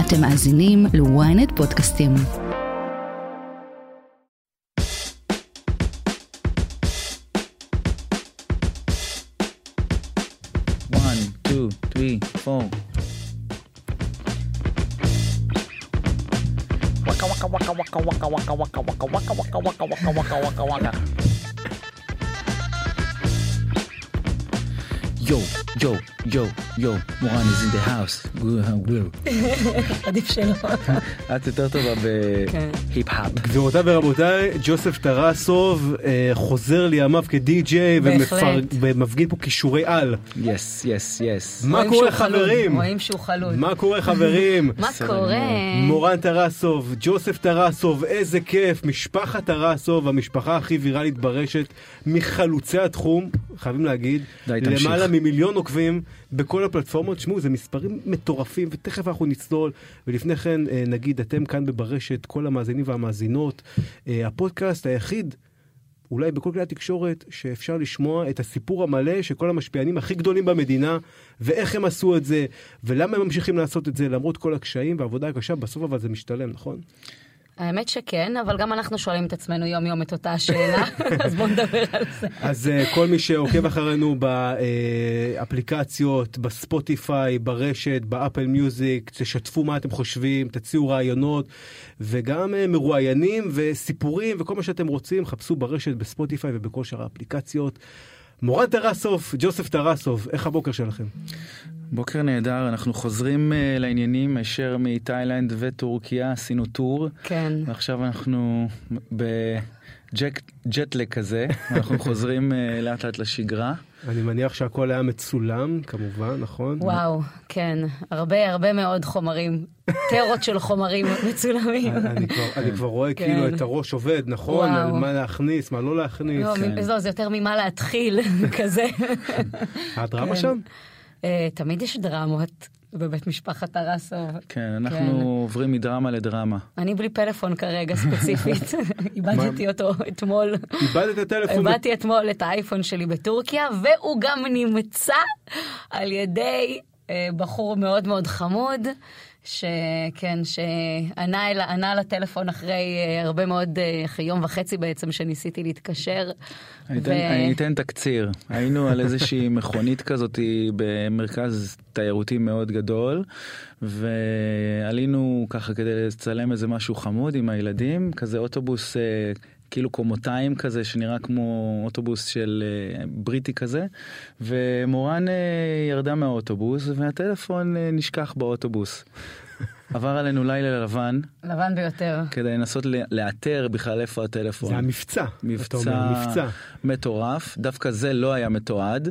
אתם מאזינים ל-ynet פודקאסטים. One, two, three, four. Waka waka waka waka waka waka waka waka waka waka waka waka waka waka waka. Yo, yo, yo, yo, מורן is in the house. עדיף שלא. את יותר טובה כן. בהיפ-האפ. גבירותיי ורבותיי, ג'וסף טרסוב אה, חוזר לימיו כדי-ג'יי. ומפגין פה כישורי על. Yes, yes, yes. מה קורה חברים? רואים שהוא חלוד. מה קורה חברים? מה קורה? מורן טרסוב, ג'וסף טרסוב, איזה כיף, משפחת טרסוב, המשפחה הכי ויראלית ברשת, מחלוצי התחום, חייבים להגיד. למעלה ממיליון עוקבים בכל הפלטפורמות, שמעו, זה מספרים מטורפים, ותכף אנחנו נצלול, ולפני כן אה, נגיד, אתם כאן ברשת, כל המאזינים והמאזינות, אה, הפודקאסט היחיד אולי בכל כלי התקשורת שאפשר לשמוע את הסיפור המלא של כל המשפיענים הכי גדולים במדינה ואיך הם עשו את זה ולמה הם ממשיכים לעשות את זה למרות כל הקשיים והעבודה הקשה בסוף אבל זה משתלם נכון? האמת שכן, אבל גם אנחנו שואלים את עצמנו יום יום את אותה השאלה, אז בואו נדבר על זה. אז uh, כל מי שעוקב אחרינו באפליקציות, בספוטיפיי, ברשת, באפל מיוזיק, תשתפו מה אתם חושבים, תציעו רעיונות וגם uh, מרואיינים וסיפורים וכל מה שאתם רוצים, חפשו ברשת, בספוטיפיי ובכל שאר האפליקציות. מורן טרסוב, ג'וסף טרסוב, איך הבוקר שלכם? בוקר נהדר, אנחנו חוזרים uh, לעניינים הישר מתאילנד וטורקיה, עשינו טור, כן. ועכשיו אנחנו בג'טלג כזה, אנחנו חוזרים uh, לאט לאט לשגרה. אני מניח שהכל היה מצולם כמובן, נכון? וואו, כן, הרבה הרבה מאוד חומרים, טרות של חומרים מצולמים. אני כבר, אני כבר רואה כן. כאילו את הראש עובד, נכון? וואו. על מה להכניס, מה לא להכניס. לא, כן. לא, זה יותר ממה להתחיל, כזה. הדרמה כן. שם? אה, תמיד יש דרמות בבית משפחת הרסוב. כן, אנחנו כן. עוברים מדרמה לדרמה. אני בלי פלאפון כרגע ספציפית, איבדתי אותו אתמול. איבדת את הטלפון? איבדתי אתמול את האייפון שלי בטורקיה, והוא גם נמצא על ידי אה, בחור מאוד מאוד חמוד, שכן, שענה אל- ענה לטלפון אחרי אה, הרבה מאוד, אה, אחרי יום וחצי בעצם, שניסיתי להתקשר. אני אתן, ו- אני אתן תקציר. היינו על איזושהי מכונית כזאת במרכז תיירותי מאוד גדול, ועלינו ככה כדי לצלם איזה משהו חמוד עם הילדים, כזה אוטובוס אה, כאילו קומותיים כזה, שנראה כמו אוטובוס של אה, בריטי כזה, ומורן אה, ירדה מהאוטובוס, והטלפון אה, נשכח באוטובוס. עבר עלינו לילה לבן, לבן ביותר. כדי לנסות לאתר בכלל איפה הטלפון. זה המבצע. מבצע, מבצע. מטורף, דווקא זה לא היה מתועד,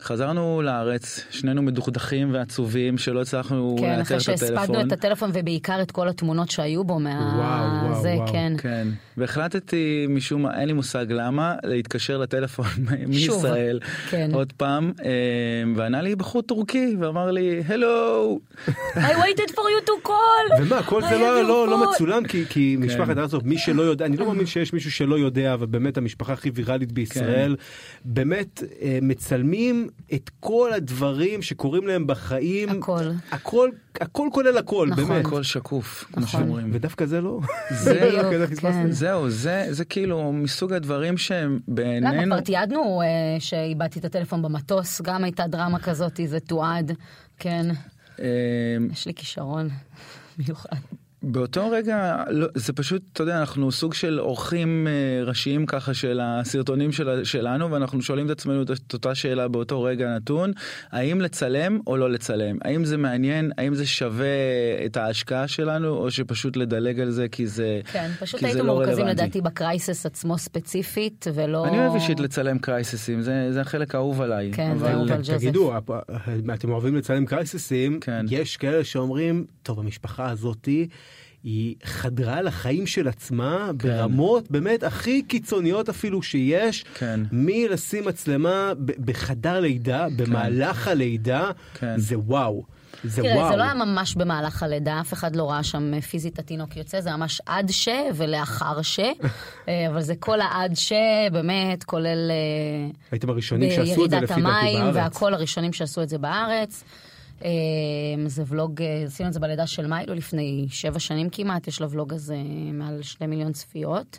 וחזרנו לארץ, שנינו מדוכדכים ועצובים שלא הצלחנו כן, לאתר אחרי את שהספדנו הטלפון. את הטלפון ובעיקר את כל התמונות שהיו בו מה... וואו, וואו, זה, וואו. כן. כן, והחלטתי משום מה, אין לי מושג למה, להתקשר לטלפון מישראל כן. עוד פעם, אה, וענה לי בחור טורקי ואמר לי, הלו, I waited for you to call! ומה, כל זה לא, לא, לא. מצולם, כי, כי כן. משפחת ארצוב, מי שלא יודע, אני לא מאמין שיש מישהו שלא יודע, אבל באמת המשפחה הכי ויראלית בישראל, באמת אה, מצלמים את כל הדברים שקורים להם בחיים. הכל. הכל, הכל כולל הכל, נכון. באמת. הכל שקוף, כמו נכון. שאומרים. ודווקא זה לא. זה- לא כזה בדיוק. כן. זהו, זה, זה כאילו מסוג הדברים שהם למה? בעינינו... כבר תיעדנו אה, שאיבדתי את הטלפון במטוס, גם הייתה דרמה כזאת, זה תועד. כן, אה, יש לי כישרון מיוחד. באותו רגע, לא, זה פשוט, אתה יודע, אנחנו סוג של אורחים אה, ראשיים ככה של הסרטונים של, שלנו, ואנחנו שואלים את עצמנו את את אותה שאלה באותו רגע נתון, האם לצלם או לא לצלם? האם זה מעניין? האם זה שווה את ההשקעה שלנו, או שפשוט לדלג על זה כי זה, כן, פשוט כי זה הייתם לא מורכזים רלוונטי? לדעתי בקרייסס עצמו ספציפית, ולא... אני אוהב אישית לצלם קרייססים, זה, זה החלק האהוב עליי. כן, זה אהוב על ג'וזף. תגידו, אתם אוהבים לצלם קרייססים, כן. יש כאלה שאומרים, טוב, המשפחה הזאתי, היא חדרה לחיים של עצמה כן. ברמות באמת הכי קיצוניות אפילו שיש, כן. מלשים מצלמה בחדר לידה, במהלך הלידה, כן. זה וואו. זה תראה, וואו. זה לא היה ממש במהלך הלידה, אף אחד לא ראה שם פיזית התינוק יוצא, זה ממש עד ש ולאחר ש, אה, אבל זה כל העד ש, באמת, כולל אה, הייתם הראשונים שעשו את זה לפי דעתי המים בארץ. והכל הראשונים שעשו את זה בארץ. אה, זה ולוג, אה, עשינו את זה בלידה של מיילו לפני שבע שנים כמעט, יש לוולוג הזה מעל שני מיליון צפיות.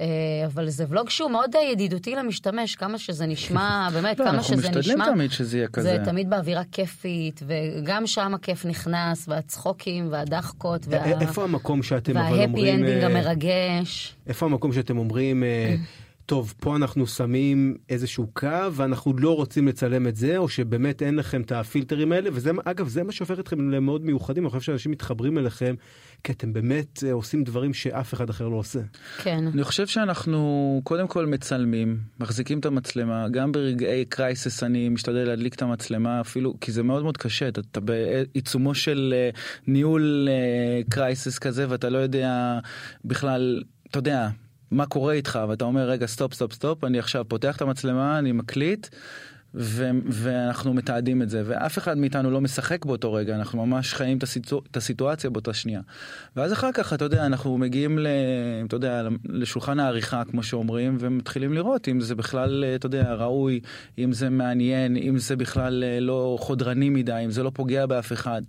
אה, אבל זה ולוג שהוא מאוד אה, ידידותי למשתמש, כמה שזה נשמע, באמת, לא, כמה אנחנו שזה נשמע. משתדלים תמיד שזה יהיה כזה. זה תמיד באווירה כיפית, וגם שם הכיף נכנס, והצחוקים, והדחקות, וה... איפה המקום שאתם אבל וה happy אומרים... ending אה, המרגש. איפה המקום שאתם אומרים, טוב, פה אנחנו שמים איזשהו קו ואנחנו לא רוצים לצלם את זה, או שבאמת אין לכם את הפילטרים האלה, וזה, אגב, זה מה שהופך אתכם למאוד מיוחדים, אני חושב שאנשים מתחברים אליכם, כי אתם באמת אה, עושים דברים שאף אחד אחר לא עושה. כן. אני חושב שאנחנו קודם כל מצלמים, מחזיקים את המצלמה, גם ברגעי קרייסס אני משתדל להדליק את המצלמה אפילו, כי זה מאוד מאוד קשה, אתה, אתה בעיצומו של אה, ניהול crisis כזה ואתה לא יודע בכלל, אתה יודע. מה קורה איתך ואתה אומר רגע stop stop stop אני עכשיו פותח את המצלמה אני מקליט ו- ואנחנו מתעדים את זה ואף אחד מאיתנו לא משחק באותו רגע אנחנו ממש חיים את, הסיטו- את הסיטואציה באותה שנייה. ואז אחר כך אתה יודע אנחנו מגיעים ל- אתה יודע, לשולחן העריכה כמו שאומרים ומתחילים לראות אם זה בכלל אתה יודע ראוי אם זה מעניין אם זה בכלל אה, לא חודרני מדי אם זה לא פוגע באף אחד.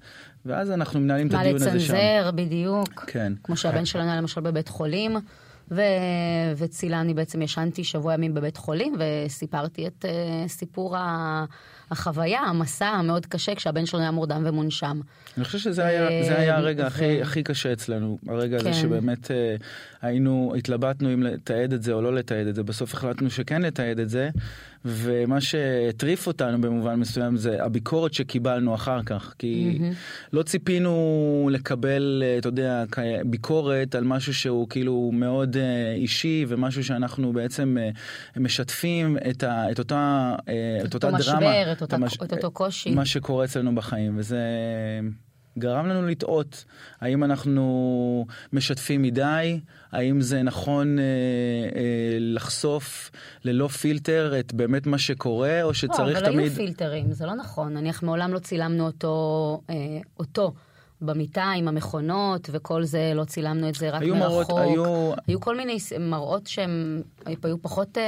ואז אנחנו מנהלים את מה הדיון הזה שם. לצנזר, בדיוק. כן. כמו שהבן שלנו היה למשל בבית חולים, ו... וצילמתי בעצם, ישנתי שבוע ימים בבית חולים, וסיפרתי את uh, סיפור ה... החוויה, המסע המאוד קשה, כשהבן שלנו היה מורדם ומונשם. אני חושב שזה היה, זה היה הרגע ו- הכי, הכי קשה אצלנו, הרגע הזה כן. שבאמת אה, היינו, התלבטנו אם לתעד את זה או לא לתעד את זה, בסוף החלטנו שכן לתעד את זה, ומה שהטריף אותנו במובן מסוים זה הביקורת שקיבלנו אחר כך, כי לא ציפינו לקבל, אה, אתה יודע, ביקורת על משהו שהוא כאילו מאוד אה, אישי, ומשהו שאנחנו בעצם אה, משתפים את, ה, את אותה, אה, את אותה אותו דרמה. משבר, את אותה- המש- את אותו קושי. מה שקורה אצלנו בחיים, וזה גרם לנו לטעות. האם אנחנו משתפים מדי? האם זה נכון אה, אה, לחשוף ללא פילטר את באמת מה שקורה, או שצריך לא, אבל תמיד... היו פילטרים, זה לא נכון. נניח מעולם לא צילמנו אותו, אה, אותו במיטה עם המכונות וכל זה, לא צילמנו את זה רק היו מרחוק. מראות, היו... היו כל מיני מראות שהם היו פחות אה,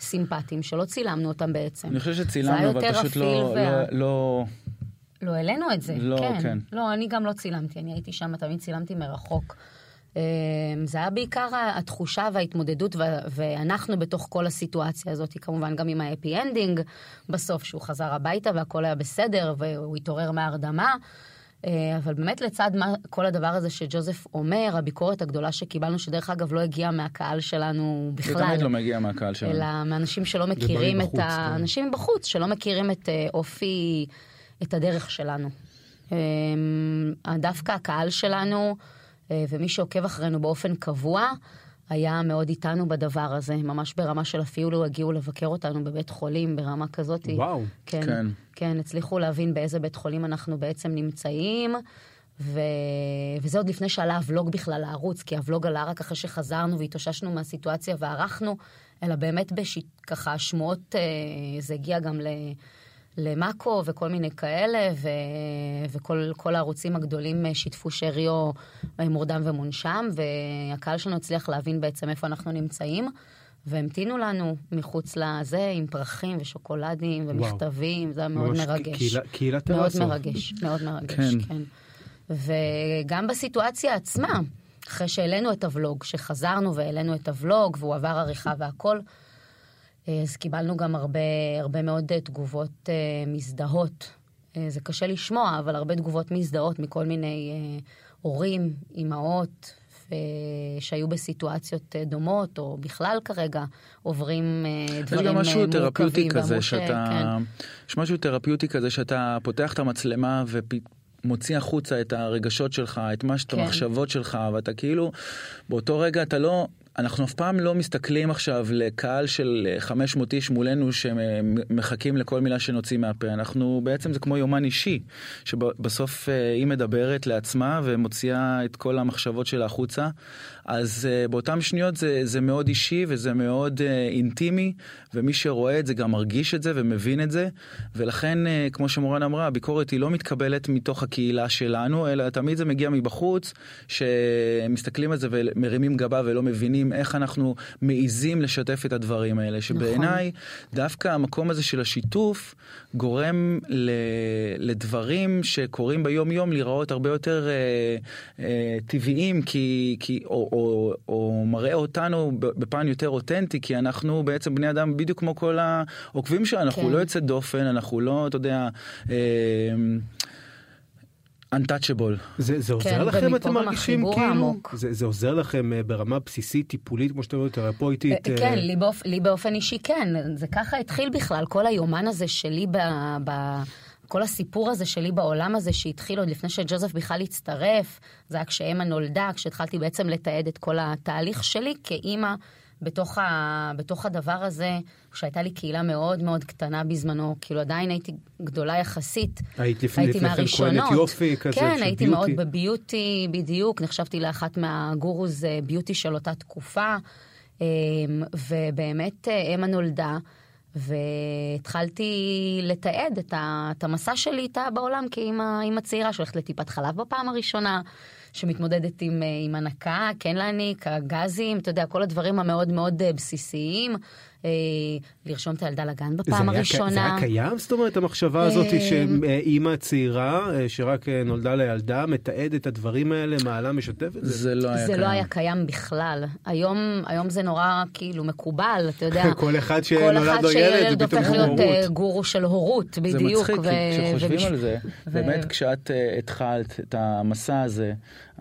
סימפטיים, שלא צילמנו אותם בעצם. אני חושב שצילמנו, אבל פשוט אפילו לא, וה- לא, לא... לא העלינו את זה, לא, כן. כן. לא, אני גם לא צילמתי, אני הייתי שם, תמיד צילמתי מרחוק. אה, זה היה בעיקר התחושה וההתמודדות, ואנחנו בתוך כל הסיטואציה הזאת, כמובן גם עם ה happy ending בסוף, שהוא חזר הביתה והכל היה בסדר, והוא התעורר מההרדמה. אה, אבל באמת לצד מה, כל הדבר הזה שג'וזף אומר, הביקורת הגדולה שקיבלנו, שדרך אגב לא הגיעה מהקהל שלנו זה בכלל. תמיד לא מגיע מהקהל שלנו. אלא מאנשים שלא מכירים את בחוץ, כן. האנשים בחוץ, שלא מכירים את אופי, את הדרך שלנו. אה, דווקא הקהל שלנו, אה, ומי שעוקב אחרינו באופן קבוע, היה מאוד איתנו בדבר הזה, ממש ברמה של אפילו הגיעו לבקר אותנו בבית חולים, ברמה כזאת. וואו. כן, כן. כן. כן, הצליחו להבין באיזה בית חולים אנחנו בעצם נמצאים. ו... וזה עוד לפני שעלה הוולוג בכלל לערוץ, כי הוולוג עלה רק אחרי שחזרנו והתאוששנו מהסיטואציה וערכנו, אלא באמת בשיט... ככה שמועות, אה, זה הגיע גם ל... למאקו וכל מיני כאלה, ו... וכל כל הערוצים הגדולים אה, שיתפו שריו אה, מורדם ומונשם, והקהל שלנו הצליח להבין בעצם איפה אנחנו נמצאים. והמתינו לנו מחוץ לזה עם פרחים ושוקולדים ומכתבים, זה היה מאוד מרגש. קהילה- קהילת מאוד טרסו. מרגש, מאוד מרגש, כן. כן. וגם בסיטואציה עצמה, אחרי שהעלינו את הוולוג, שחזרנו והעלינו את הוולוג והוא עבר עריכה והכל, אז קיבלנו גם הרבה, הרבה מאוד אה, תגובות אה, מזדהות. אה, זה קשה לשמוע, אבל הרבה תגובות מזדהות מכל מיני אה, הורים, אימהות, שהיו בסיטואציות אה, דומות, או בכלל כרגע עוברים אה, יש דברים גם אה, משהו תרפיוטי מורכבים. כזה ש- שאתה, כן. יש משהו תרפיוטי כזה שאתה פותח את המצלמה ומוציא החוצה את הרגשות שלך, את מה שאתה, כן. המחשבות שלך, ואתה כאילו, באותו רגע אתה לא, אנחנו אף פעם לא מסתכלים עכשיו לקהל של 500 איש מולנו שמחכים לכל מילה שנוציא מהפה. אנחנו בעצם זה כמו יומן אישי, שבסוף אה, היא מדברת לעצמה ומוציאה את כל המחשבות שלה החוצה. אז uh, באותן שניות זה, זה מאוד אישי וזה מאוד uh, אינטימי, ומי שרואה את זה גם מרגיש את זה ומבין את זה, ולכן, uh, כמו שמורן אמרה, הביקורת היא לא מתקבלת מתוך הקהילה שלנו, אלא תמיד זה מגיע מבחוץ, שמסתכלים על זה ומרימים גבה ולא מבינים איך אנחנו מעיזים לשתף את הדברים האלה, שבעיניי דווקא המקום הזה של השיתוף גורם ל, לדברים שקורים ביום יום להיראות הרבה יותר אה, אה, טבעיים, כי, כי, או, או, או מראה אותנו בפן יותר אותנטי, כי אנחנו בעצם בני אדם בדיוק כמו כל העוקבים שלנו, אנחנו כן. לא יוצא דופן, אנחנו לא, אתה יודע, אה, untouchable. זה, זה עוזר כן, לכם, אתם מרגישים כאילו? זה, זה עוזר לכם אה, ברמה בסיסית, טיפולית, כמו שאתם אומרים, תרפויטית? אה, אה, כן, לי, באופ... לי באופן אישי כן, זה ככה התחיל בכלל, כל היומן הזה שלי ב... ב... כל הסיפור הזה שלי בעולם הזה שהתחיל עוד לפני שג'וזף בכלל הצטרף, זה היה כשאמה נולדה, כשהתחלתי בעצם לתעד את כל התהליך שלי כאימא בתוך, ה... בתוך הדבר הזה, שהייתה לי קהילה מאוד מאוד קטנה בזמנו, כאילו עדיין הייתי גדולה יחסית. היית לפני, הייתי לפני כן. כהנת יופי כזה כן, הייתי ביוטי. מאוד בביוטי, בדיוק, נחשבתי לאחת מהגורוז אה, ביוטי של אותה תקופה, אה, ובאמת אה, אמה נולדה, והתחלתי לתעד את, ה, את המסע שלי איתה בעולם כאימא אימא צעירה שהולכת לטיפת חלב בפעם הראשונה, שמתמודדת עם, אה, עם הנקה, כן להניק, הגזים, אתה יודע, כל הדברים המאוד מאוד אה, בסיסיים. אה, לרשום את הילדה לגן זה בפעם היה, הראשונה. זה היה קיים? זאת אומרת, המחשבה הזאת אה, שאימא צעירה, אה, שרק אה, נולדה לילדה, מתעד את הדברים האלה, מעלה משתפת? זה זה לא היה זה קיים. לא היה קיים בכלל. היום, היום זה נורא כאילו מקובל, אתה יודע. כל אחד שנולד לו ילד, זה פתאום הופך להיות הורות. גורו של הורות, זה בדיוק. מצחיק, כי כשחושבים ומש- על זה, ו- באמת כשאת uh, התחלת את המסע הזה,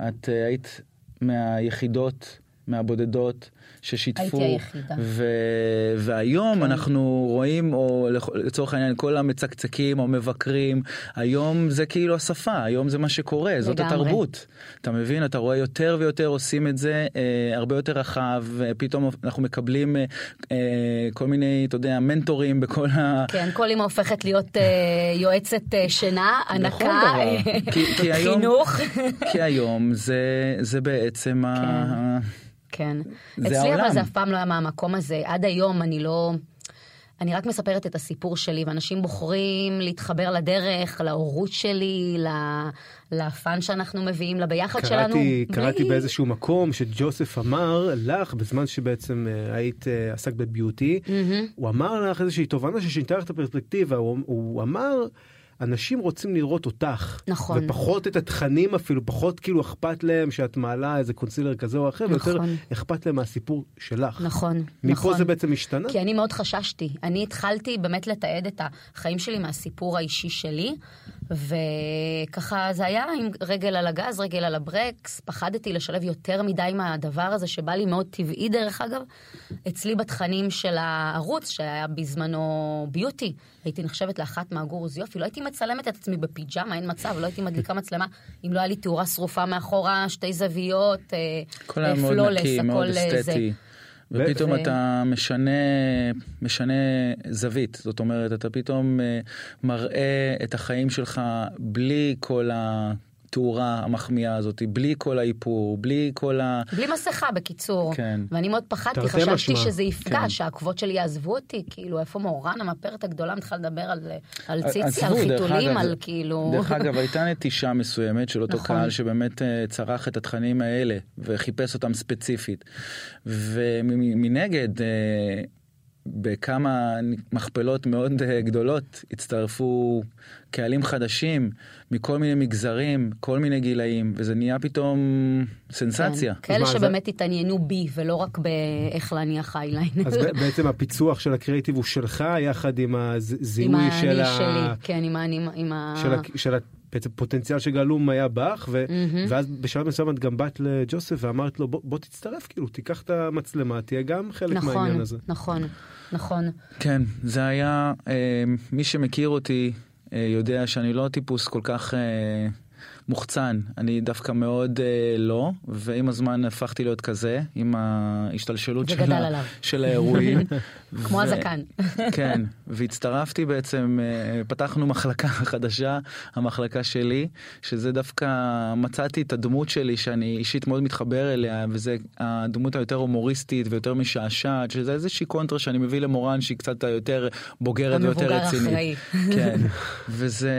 את uh, היית מהיחידות, מהבודדות, ששיתפו. הייתי היחידה. ו... והיום כן. אנחנו רואים, או לצורך העניין, כל המצקצקים או מבקרים, היום זה כאילו השפה, היום זה מה שקורה, זאת לגמרי. התרבות. אתה מבין? אתה רואה יותר ויותר עושים את זה אה, הרבה יותר רחב, ופתאום אנחנו מקבלים אה, אה, כל מיני, אתה יודע, מנטורים בכל ה... כן, כל אימא הופכת להיות אה, יועצת אה, שינה, הנקה. אה, כי- כי היום- חינוך. כי היום זה, זה בעצם ה... כן. זה אצלי העולם. אבל זה אף פעם לא היה מהמקום הזה. עד היום אני לא... אני רק מספרת את הסיפור שלי, ואנשים בוחרים להתחבר לדרך, להורות שלי, לפאן שאנחנו מביאים, לביחד שלנו. קראתי, בלי- קראתי באיזשהו מקום שג'וסף אמר לך, בזמן שבעצם אה, היית אה, עסק בביוטי, הוא אמר לך איזושהי תובנה ששינתה לך את הפרספקטיבה, הוא, הוא אמר, אנשים רוצים לראות אותך. נכון. ופחות את התכנים אפילו, פחות כאילו אכפת להם שאת מעלה איזה קונסילר כזה או אחר, ויותר נכון. אכפת להם מהסיפור שלך. נכון, מפה נכון. זה בעצם השתנה? כי אני מאוד חששתי. אני התחלתי באמת לתעד את החיים שלי מהסיפור האישי שלי, וככה זה היה עם רגל על הגז, רגל על הברקס. פחדתי לשלב יותר מדי מהדבר הזה, שבא לי מאוד טבעי דרך אגב, אצלי בתכנים של הערוץ, שהיה בזמנו ביוטי. הייתי נחשבת לאחת מהגורוז יופי, לא הייתי מצלמת את עצמי בפיג'מה, אין מצב, לא הייתי מדליקה מצלמה אם לא היה לי תאורה שרופה מאחורה, שתי זוויות, אה, הכל היה אה, מאוד flawless, נקי, מאוד אה, זה. אסתטי. ופתאום אתה משנה, משנה זווית, זאת אומרת, אתה פתאום אה, מראה את החיים שלך בלי כל התאורה המחמיאה הזאת, בלי כל האיפור, בלי כל ה... בלי מסכה בקיצור. כן. ואני מאוד פחדתי, חשבתי משמע. שזה יפגע, כן. שהעקבות שלי יעזבו אותי, כאילו איפה מורן המאפרת הגדולה מתחילה לדבר על, על ציצי, על חיתולים, אגב, על כאילו... דרך אגב, הייתה נטישה מסוימת של אותו נכון. קהל שבאמת אה, צרך את התכנים האלה וחיפש אותם ספציפית. ומנגד, אה, בכמה מכפלות מאוד אה, גדולות הצטרפו קהלים חדשים מכל מיני מגזרים, כל מיני גילאים, וזה נהיה פתאום סנסציה. כן, כאלה מה, זה- שבאמת התעניינו בי, ולא רק באיך להניח אייליינר. אז בעצם הפיצוח של הקריאיטיב הוא שלך, יחד עם עם הזיהוי של האני ה... שלי, כן, עם האני, עם ה... של, ה... של ה... בעצם פוטנציאל שגלום היה בך, ו... מהמם. ואז בשלב מסוים את גם באת לג'וסף ואמרת לו בוא, בוא תצטרף, כאילו תיקח את המצלמה, תהיה גם חלק מהעניין נכון, הזה. נכון, נכון. כן, זה היה, אה, מי שמכיר אותי אה, יודע שאני לא טיפוס כל כך אה, מוחצן, אני דווקא מאוד אה, לא, ועם הזמן הפכתי להיות כזה, עם ההשתלשלות של, ה-. של האירועים. כמו ו- הזקן. כן, והצטרפתי בעצם, אה, פתחנו מחלקה חדשה, המחלקה שלי, שזה דווקא מצאתי את הדמות שלי שאני אישית מאוד מתחבר אליה, וזה הדמות היותר הומוריסטית ויותר משעשעת, שזה איזושהי קונטרה שאני מביא למורן שהיא קצת יותר בוגרת ויותר המבוגר רצינית. אחראי. כן, וזה,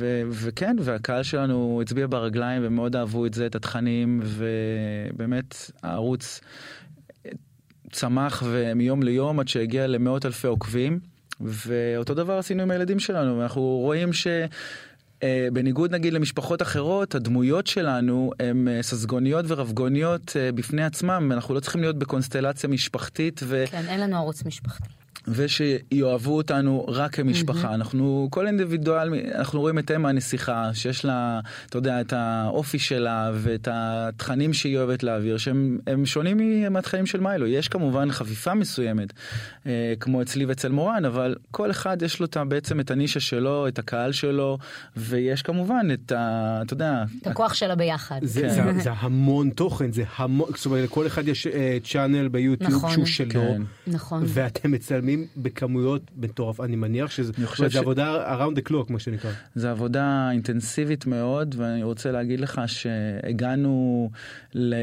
ו, וכן, והקהל שלנו שלנו הצביע ברגליים ומאוד אהבו את זה, את התכנים, ובאמת הערוץ צמח מיום ליום עד שהגיע למאות אלפי עוקבים. ואותו דבר עשינו עם הילדים שלנו, ואנחנו רואים ש... Uh, בניגוד נגיד למשפחות אחרות, הדמויות שלנו הן uh, ססגוניות ורבגוניות uh, בפני עצמם, אנחנו לא צריכים להיות בקונסטלציה משפחתית. ו... כן, אין לנו ערוץ משפחתי. ושיאהבו אותנו רק כמשפחה. Mm-hmm. אנחנו, כל אינדיבידואל, אנחנו רואים את אמה הנסיכה, שיש לה, אתה יודע, את האופי שלה ואת התכנים שהיא אוהבת להעביר, שהם שונים מהתכנים של מיילו. יש כמובן חפיפה מסוימת, אה, כמו אצלי ואצל מורן, אבל כל אחד יש לו בעצם את הנישה שלו, את הקהל שלו, ויש כמובן את ה... אתה יודע... את הכוח שלה ביחד. זה, כן. זה, זה המון תוכן, זה המון, זאת אומרת, לכל אחד יש אה, צ'אנל ביוטיוב נכון, שהוא שלו. כן. נכון. ואתם מצלמים עובדים בכמויות מטורף, אני מניח שזה אני חושב ש... עבודה around the clock מה שנקרא. זה עבודה אינטנסיבית מאוד ואני רוצה להגיד לך שהגענו ל...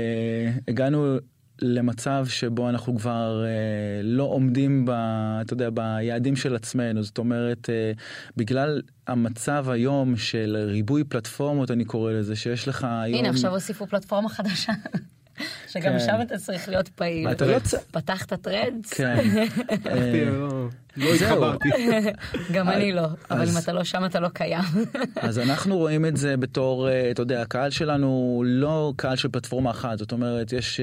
הגענו למצב שבו אנחנו כבר אה, לא עומדים ב, אתה יודע, ביעדים של עצמנו, זאת אומרת, אה, בגלל המצב היום של ריבוי פלטפורמות, אני קורא לזה, שיש לך היום... הנה, עכשיו הוסיפו פלטפורמה חדשה. שגם כן. שם אתה צריך להיות פעיל. אתה לא פתחת טרנדס? כן. לא התחברתי. גם אני לא, אבל אם אתה לא שם אתה לא קיים. אז אנחנו רואים את זה בתור, אה, אתה יודע, הקהל שלנו לא קהל של פלטפורמה אחת, זאת אומרת, יש...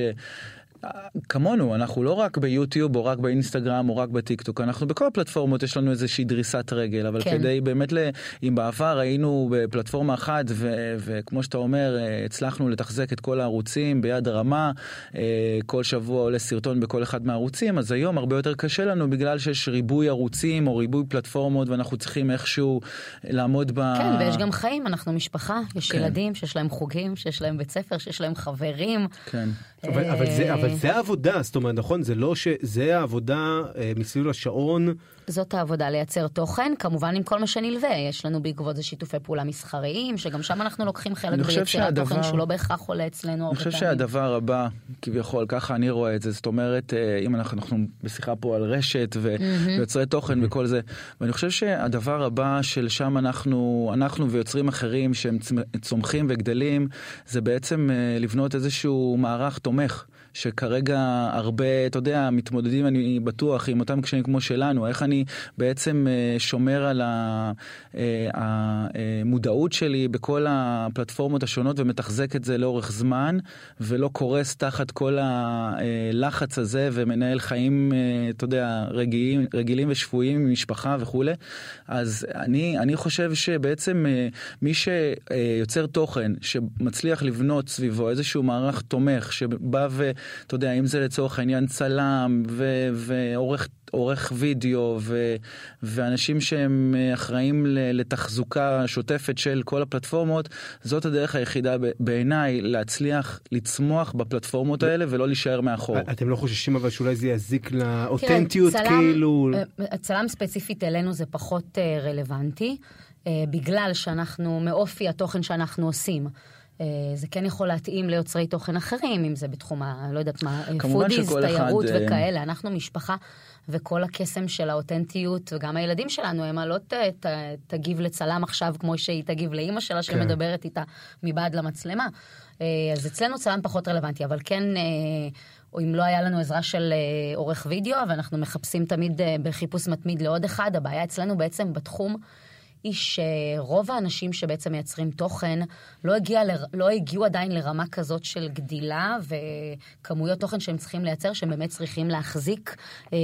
אה, כמונו, אנחנו לא רק ביוטיוב או רק באינסטגרם או רק בטיקטוק, אנחנו בכל הפלטפורמות יש לנו איזושהי דריסת רגל, אבל כן. כדי באמת, ל... אם בעבר היינו בפלטפורמה אחת ו... וכמו שאתה אומר, הצלחנו לתחזק את כל הערוצים ביד רמה, אה, כל שבוע עולה סרטון בכל אחד מהערוצים, אז היום הרבה יותר קשה לנו בגלל שיש ריבוי ערוצים או ריבוי פלטפורמות ואנחנו צריכים איכשהו לעמוד ב... כן, ויש גם חיים, אנחנו משפחה, יש כן. ילדים שיש להם חוגים, שיש להם בית ספר, שיש להם חברים. כן. אבל, אבל, זה, אבל זה העבודה, זאת אומרת, נכון? זה לא שזה העבודה אה, מסביב לשעון. זאת העבודה, לייצר תוכן, כמובן עם כל מה שנלווה. יש לנו בעקבות זה שיתופי פעולה מסחריים, שגם שם אנחנו לוקחים חלק ביצירת שהדבר... תוכן שהוא לא בהכרח עולה אצלנו אני חושב שהדבר הבא, כביכול, ככה אני רואה את זה, זאת אומרת, אה, אם אנחנו, אנחנו בשיחה פה על רשת. ויוצרי תוכן וכל זה, ואני חושב שהדבר הבא של שם אנחנו, אנחנו ויוצרים אחרים שהם צומחים וגדלים, זה בעצם אה, לבנות איזשהו מערך תומך. שכרגע הרבה, אתה יודע, מתמודדים, אני בטוח, עם אותם קשיים כמו שלנו, איך אני בעצם אה, שומר על אה, המודעות שלי בכל הפלטפורמות השונות ומתחזק את זה לאורך זמן, ולא קורס תחת כל הלחץ הזה ומנהל חיים, אה, אתה יודע, רגילים, רגילים ושפויים עם משפחה וכולי. אז אני, אני חושב שבעצם מי שיוצר תוכן, שמצליח לבנות סביבו איזשהו מערך תומך, שבא ו... אתה יודע, אם זה לצורך העניין צלם ועורך עורך וידאו ו, ואנשים שהם אה, אחראים לתחזוקה שוטפת של כל הפלטפורמות, זאת הדרך היחידה בעיניי להצליח לצמוח בפלטפורמות האלה ולא להישאר מאחור. אתם לא חוששים אבל שאולי זה יזיק לאותנטיות כן, כאילו? אה, צלם ספציפית אלינו זה פחות אה, רלוונטי, בגלל שאנחנו, מאופי התוכן שאנחנו עושים. אה, זה כן יכול להתאים ליוצרי תוכן אחרים, אם זה בתחום ה... לא יודעת מה, foodies, תיירות אחד... אה, וכאלה. אנחנו משפחה, וכל הקסם של האותנטיות, וגם הילדים שלנו, הם לא ת, ת, תגיב לצלם עכשיו כמו שהיא תגיב לאימא שלה, כן. שמדברת איתה מבעד למצלמה. אה, אז אצלנו צלם פחות רלוונטי, אבל כן... או אם לא היה לנו עזרה של עורך וידאו, ואנחנו מחפשים תמיד בחיפוש מתמיד לעוד אחד, הבעיה אצלנו בעצם בתחום היא שרוב האנשים שבעצם מייצרים תוכן לא, הגיע ל... לא הגיעו עדיין לרמה כזאת של גדילה וכמויות תוכן שהם צריכים לייצר, שהם באמת צריכים להחזיק אה,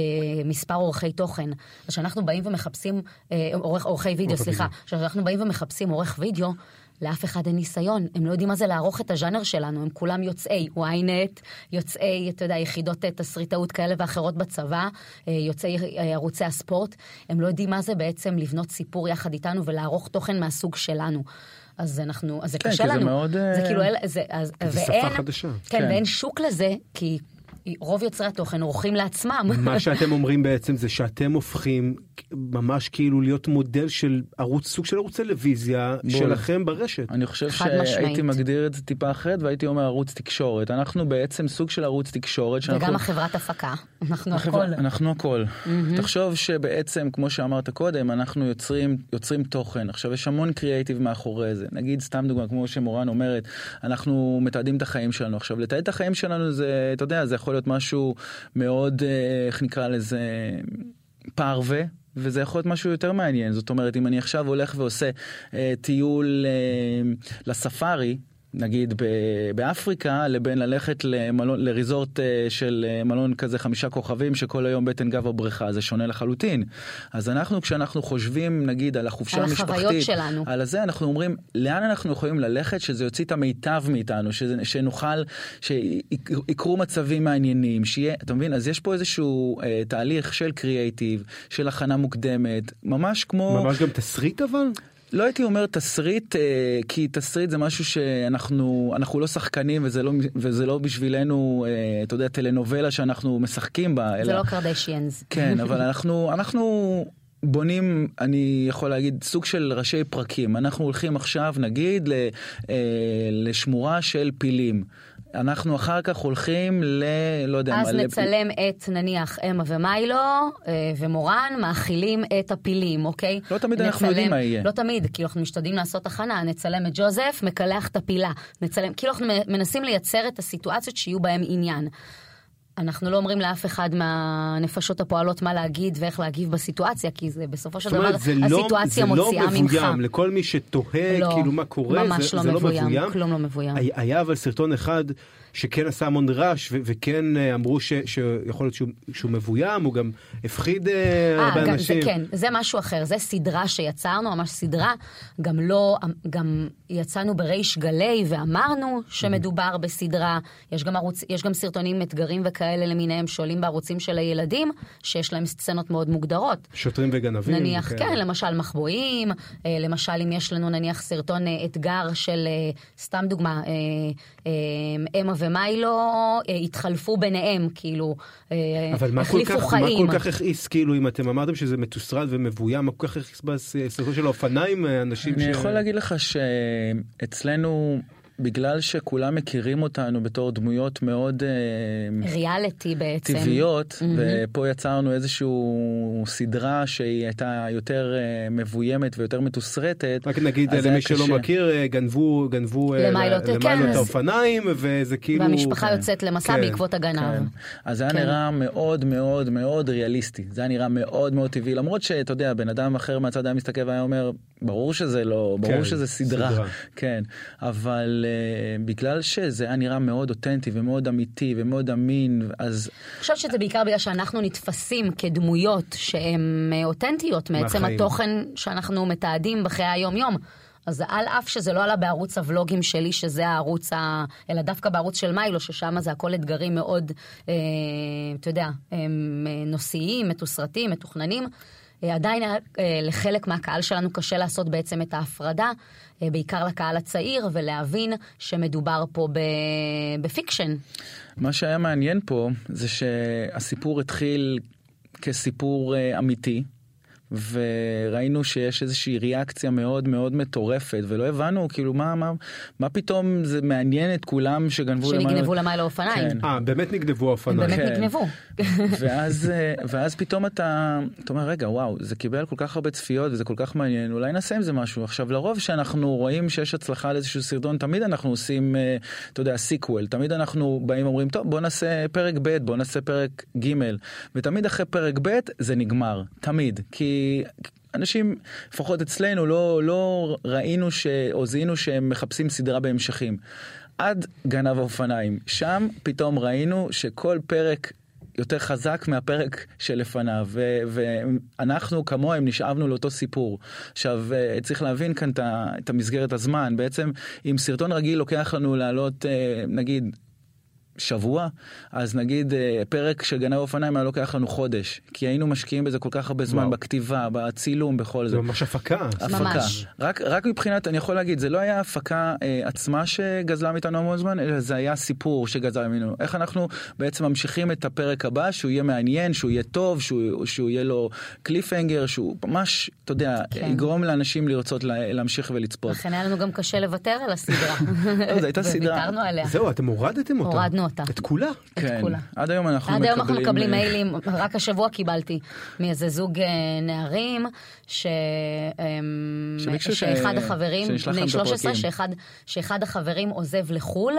מספר עורכי תוכן. אז כשאנחנו באים ומחפשים, אה, עורך, עורכי וידאו, סליחה, כשאנחנו באים ומחפשים עורך וידאו, לאף אחד אין ניסיון, הם לא יודעים מה זה לערוך את הז'אנר שלנו, הם כולם יוצאי ynet, יוצאי, אתה יודע, יחידות אה, תסריטאות כאלה ואחרות בצבא, אה, יוצאי אה, ערוצי הספורט, הם לא יודעים מה זה בעצם לבנות סיפור יחד איתנו ולערוך תוכן מהסוג שלנו. אז אנחנו, אז זה כן, קשה לנו. כן, כי זה מאוד... זה כאילו, זה, אז, זה ואין, שפה חדשה. כן, כן, ואין שוק לזה, כי רוב יוצרי התוכן עורכים לעצמם. מה שאתם אומרים בעצם זה שאתם הופכים ממש כאילו להיות מודל של ערוץ, סוג של ערוץ טלוויזיה בול. שלכם ברשת. אני חושב שהייתי משמעית. מגדיר את זה טיפה אחרת והייתי אומר ערוץ תקשורת. אנחנו בעצם סוג של ערוץ תקשורת שאנחנו... וגם החברת הפקה. אנחנו החברה- הכל. אנחנו הכל. תחשוב שבעצם, כמו שאמרת קודם, אנחנו יוצרים, יוצרים תוכן. עכשיו, יש המון קריאייטיב מאחורי זה. נגיד, סתם דוגמה, כמו שמורן אומרת, אנחנו מתעדים את החיים שלנו. עכשיו, לתעד את החיים שלנו זה, אתה יודע, זה יכול להיות משהו מאוד, אה, איך נקרא לזה, פרווה. וזה יכול להיות משהו יותר מעניין. זאת אומרת אם אני עכשיו הולך ועושה אה, טיול אה, לספארי נגיד ב- באפריקה לבין ללכת למלון לריזורט אה, של אה, מלון כזה חמישה כוכבים שכל היום בטן גב הבריכה זה שונה לחלוטין אז אנחנו כשאנחנו חושבים נגיד על החופשה על המשפחתית החוויות שלנו. על הזה אנחנו אומרים לאן אנחנו יכולים ללכת שזה יוציא את המיטב מאיתנו שזה, שנוכל שיקרו מצבים מעניינים שיהיה אתה מבין אז יש פה איזשהו אה, תהליך של קריאייטיב של הכנה מוקדמת ממש כמו ממש גם תסריט אבל? לא הייתי אומר תסריט אה, כי תסריט זה משהו שאנחנו אנחנו לא שחקנים וזה לא וזה לא בשבילנו אה, אתה יודע טלנובלה שאנחנו משחקים בה זה אלא לא קרדשיאנס. כן אבל אנחנו אנחנו בונים אני יכול להגיד סוג של ראשי פרקים אנחנו הולכים עכשיו נגיד אה, לשמורה של פילים. אנחנו אחר כך הולכים ל... לא יודע אז מה, נצלם את נניח אמה ומיילו אה, ומורן מאכילים את הפילים, אוקיי? לא תמיד אנחנו נצלם- יודעים מה יהיה. לא תמיד, כאילו אנחנו משתדלים לעשות הכנה, נצלם את ג'וזף, מקלח את הפילה, נצלם, כאילו אנחנו מנסים לייצר את הסיטואציות שיהיו בהם עניין. אנחנו לא אומרים לאף אחד מהנפשות הפועלות מה להגיד ואיך להגיב בסיטואציה, כי זה בסופו של דבר זה לא, הסיטואציה זה לא מוציאה ממך. מבוים, לכל מי שתוהה לא, כאילו מה קורה, ממש זה, לא זה לא מבוים, מבוים. כלום לא מבוים. היה- היה אבל סרטון אחד שכן עשה המון רעש ו- וכן אה, אמרו ש- שיכול להיות שהוא, שהוא מבוים, הוא גם הפחיד אה, אה, הרבה גם- אנשים. זה כן, זה משהו אחר, זה סדרה שיצרנו, ממש סדרה, גם לא, גם יצאנו בריש גלי ואמרנו שמדובר בסדרה, יש גם, ערוץ, יש גם סרטונים אתגרים וכאלה למיניהם שעולים בערוצים של הילדים, שיש להם סצנות מאוד מוגדרות. שוטרים וגנבים. נניח, וכאלה. כן, למשל מחבואים, אה, למשל אם יש לנו נניח סרטון אה, אתגר של, אה, סתם דוגמה, אה, אה, אמה ומיילו אה, התחלפו ביניהם, כאילו, אה, אבל מה כל, החליפו כך, מה חיים. כל כך הכעיס, כאילו, אם אתם אמרתם שזה מתוסרט ומבוים, מה כל כך הכעיס בסרטון של האופניים, אנשים אני יכול להגיד לך שאצלנו, בגלל שכולם מכירים אותנו בתור דמויות מאוד אה, ריאליטי בעצם. טבעיות, ופה יצרנו איזשהו סדרה שהיא הייתה יותר אה, מבוימת ויותר מתוסרטת. רק נגיד אז למי שלא קשה. מכיר, אה, גנבו, גנבו אה, למיילו, ל- כן, האופניים, וזה כאילו... והמשפחה כן. יוצאת למסע כן, בעקבות הגנב. כן. אז זה היה כן. נראה מאוד מאוד מאוד ריאליסטי, זה היה נראה מאוד מאוד טבעי, למרות שאתה יודע, בן אדם אחר מהצד היה מסתכל והיה אומר, ברור שזה לא, ברור כן, שזה סדרה, סדרה. כן, אבל uh, בגלל שזה היה נראה מאוד אותנטי ומאוד אמיתי ומאוד אמין, אז אני חושבת שזה בעיקר בגלל שאנחנו נתפסים כדמויות שהן אה, אותנטיות מעצם מהחיים. התוכן שאנחנו מתעדים בחיי היום-יום. אז על אף שזה לא עלה בערוץ הוולוגים שלי, שזה הערוץ ה... אלא דווקא בערוץ של מיילו, ששם זה הכל אתגרים מאוד, אה, אתה יודע, הם אה, נושאיים, מתוסרטים, מתוכננים. אה, עדיין היה, אה, לחלק מהקהל שלנו קשה לעשות בעצם את ההפרדה, אה, בעיקר לקהל הצעיר, ולהבין שמדובר פה. בפיקשן. מה שהיה מעניין פה זה שהסיפור התחיל כסיפור אמיתי. וראינו שיש איזושהי ריאקציה מאוד מאוד מטורפת ולא הבנו כאילו מה מה מה פתאום זה מעניין את כולם שגנבו שנגנבו למיילו אופניים. כן. אה, באמת נגנבו הם האופניים. באמת כן. נגנבו. ואז אה, ואז פתאום אתה אתה אומר רגע וואו זה קיבל כל כך הרבה צפיות וזה כל כך מעניין אולי נעשה עם זה משהו עכשיו לרוב שאנחנו רואים שיש הצלחה לאיזשהו סרטון תמיד אנחנו עושים אה, אתה יודע sequel תמיד אנחנו באים אומרים טוב בוא נעשה פרק ב' בוא נעשה פרק ג' ותמיד אחרי פרק ב' זה נגמר תמיד כי. אנשים, לפחות אצלנו, לא, לא ראינו ש... או זיהינו שהם מחפשים סדרה בהמשכים. עד גנב האופניים. שם פתאום ראינו שכל פרק יותר חזק מהפרק שלפניו, ו- ואנחנו כמוהם נשאבנו לאותו סיפור. עכשיו, אה, צריך להבין כאן את המסגרת הזמן. בעצם, אם סרטון רגיל לוקח לנו לעלות, אה, נגיד, שבוע, אז נגיד אה, פרק של גנב אופניים היה לוקח לנו חודש, כי היינו משקיעים בזה כל כך הרבה זמן, וואו. בכתיבה, בצילום, בכל זה זה. ממש הפקה. הפקה. ממש. רק, רק מבחינת, אני יכול להגיד, זה לא היה הפקה אה, עצמה שגזלה מאיתנו המון זמן, אלא זה היה סיפור שגזל ממנו. איך אנחנו בעצם ממשיכים את הפרק הבא, שהוא יהיה מעניין, שהוא יהיה טוב, שהוא, שהוא יהיה לו קליפהנגר, שהוא ממש, אתה יודע, כן. כן. יגרום לאנשים לרצות לה, להמשיך ולצפות. לכן היה לנו גם קשה לוותר על הסדרה. לא, זו הייתה סדרה. וויתרנו עליה. זהו, אתם הורדתם אותה. הורדנו אותה. את כולה. את כן, כולה. עד היום אנחנו עד היום אנחנו מקבלים אה, מיילים, רק השבוע קיבלתי מאיזה זוג אה, נערים, ש... אמ, שביקשו ש- שאחד החברים, בני את 13, הפרטים. שאחד, שאחד החברים עוזב לחו"ל.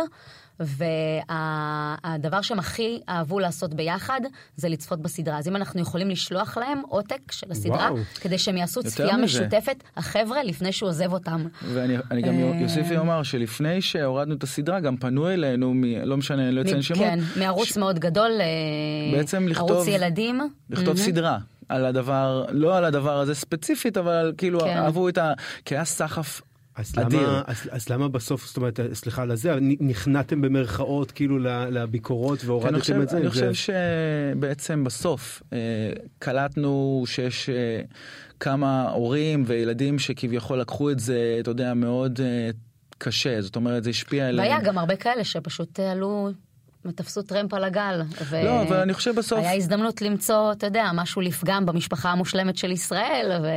והדבר שהם הכי אהבו לעשות ביחד זה לצפות בסדרה. אז אם אנחנו יכולים לשלוח להם עותק של הסדרה, וואו. כדי שהם יעשו צפייה מזה. משותפת, החבר'ה, לפני שהוא עוזב אותם. ואני אני גם אה, יוסיף ואומר שלפני שהורדנו את הסדרה גם פנו אלינו, מ, לא משנה, אני לא אציין שמות, כן, מערוץ מאוד גדול, אה, בעצם לכתוב- ערוץ ילדים. לכתוב מהמם. סדרה. על הדבר, לא על הדבר הזה ספציפית, אבל כאילו כן. אהבו את ה... כי היה סחף אז אדיר. למה, אז, אז למה בסוף, זאת אומרת, סליחה על הזה, נכנעתם במרכאות כאילו לביקורות כן, והורדתם חושב, את זה? אני זה- חושב שבעצם בסוף אה, קלטנו שיש אה, כמה הורים וילדים שכביכול לקחו את זה, אתה יודע, מאוד אה, קשה, זאת אומרת, זה השפיע עליהם. והיה גם הרבה כאלה שפשוט עלו ותפסו טרמפ על הגל. ו... לא, אבל אני חושב בסוף... היה הזדמנות למצוא, אתה יודע, משהו לפגם במשפחה המושלמת של ישראל, ו...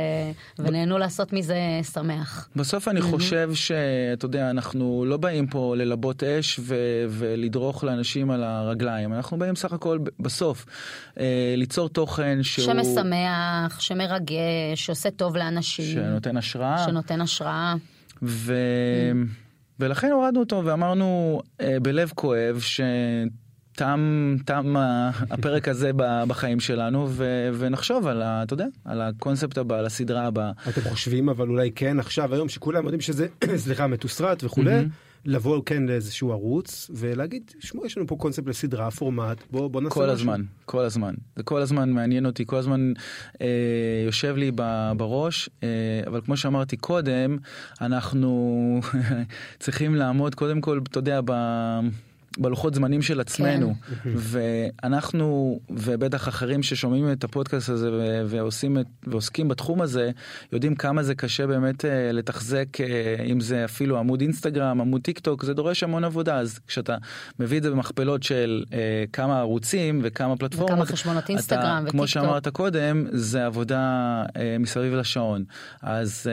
ונהנו לעשות מזה שמח. בסוף אני חושב שאתה יודע, אנחנו לא באים פה ללבות אש ו- ולדרוך לאנשים על הרגליים, אנחנו באים סך הכל ב- בסוף אה, ליצור תוכן שהוא... שמשמח, שמרגש, שעושה טוב לאנשים, שנותן השראה. שנותן השראה. ו... ולכן הורדנו אותו ואמרנו אה, בלב כואב שתם תם ה- הפרק הזה בחיים שלנו ו... ונחשוב על, ה... אתה יודע, על הקונספט הבא, על הסדרה הבאה. אתם חושבים אבל אולי כן עכשיו היום שכולם יודעים שזה סליחה מתוסרט וכולי לבוא כן לאיזשהו ערוץ ולהגיד שמעו יש לנו פה קונספט לסדרה פורמט בוא בוא נעשה כל משהו." הזמן, כל הזמן. זה כל הזמן מעניין אותי, כל הזמן אה, יושב לי ב- בראש, אה, אבל כמו שאמרתי קודם, אנחנו צריכים לעמוד קודם כל, אתה יודע, ב... בלוחות זמנים של עצמנו ואנחנו ובטח אחרים ששומעים את הפודקאסט הזה ועושים את, ועוסקים בתחום הזה יודעים כמה זה קשה באמת אה, לתחזק אה, אם זה אפילו עמוד אינסטגרם עמוד טיק טוק זה דורש המון עבודה אז כשאתה מביא את זה במכפלות של אה, כמה ערוצים וכמה פלטפורמות וכמה חשבונות אינסטגרם כמו וטיק טוק. שאמרת קודם זה עבודה מסביב לשעון אז.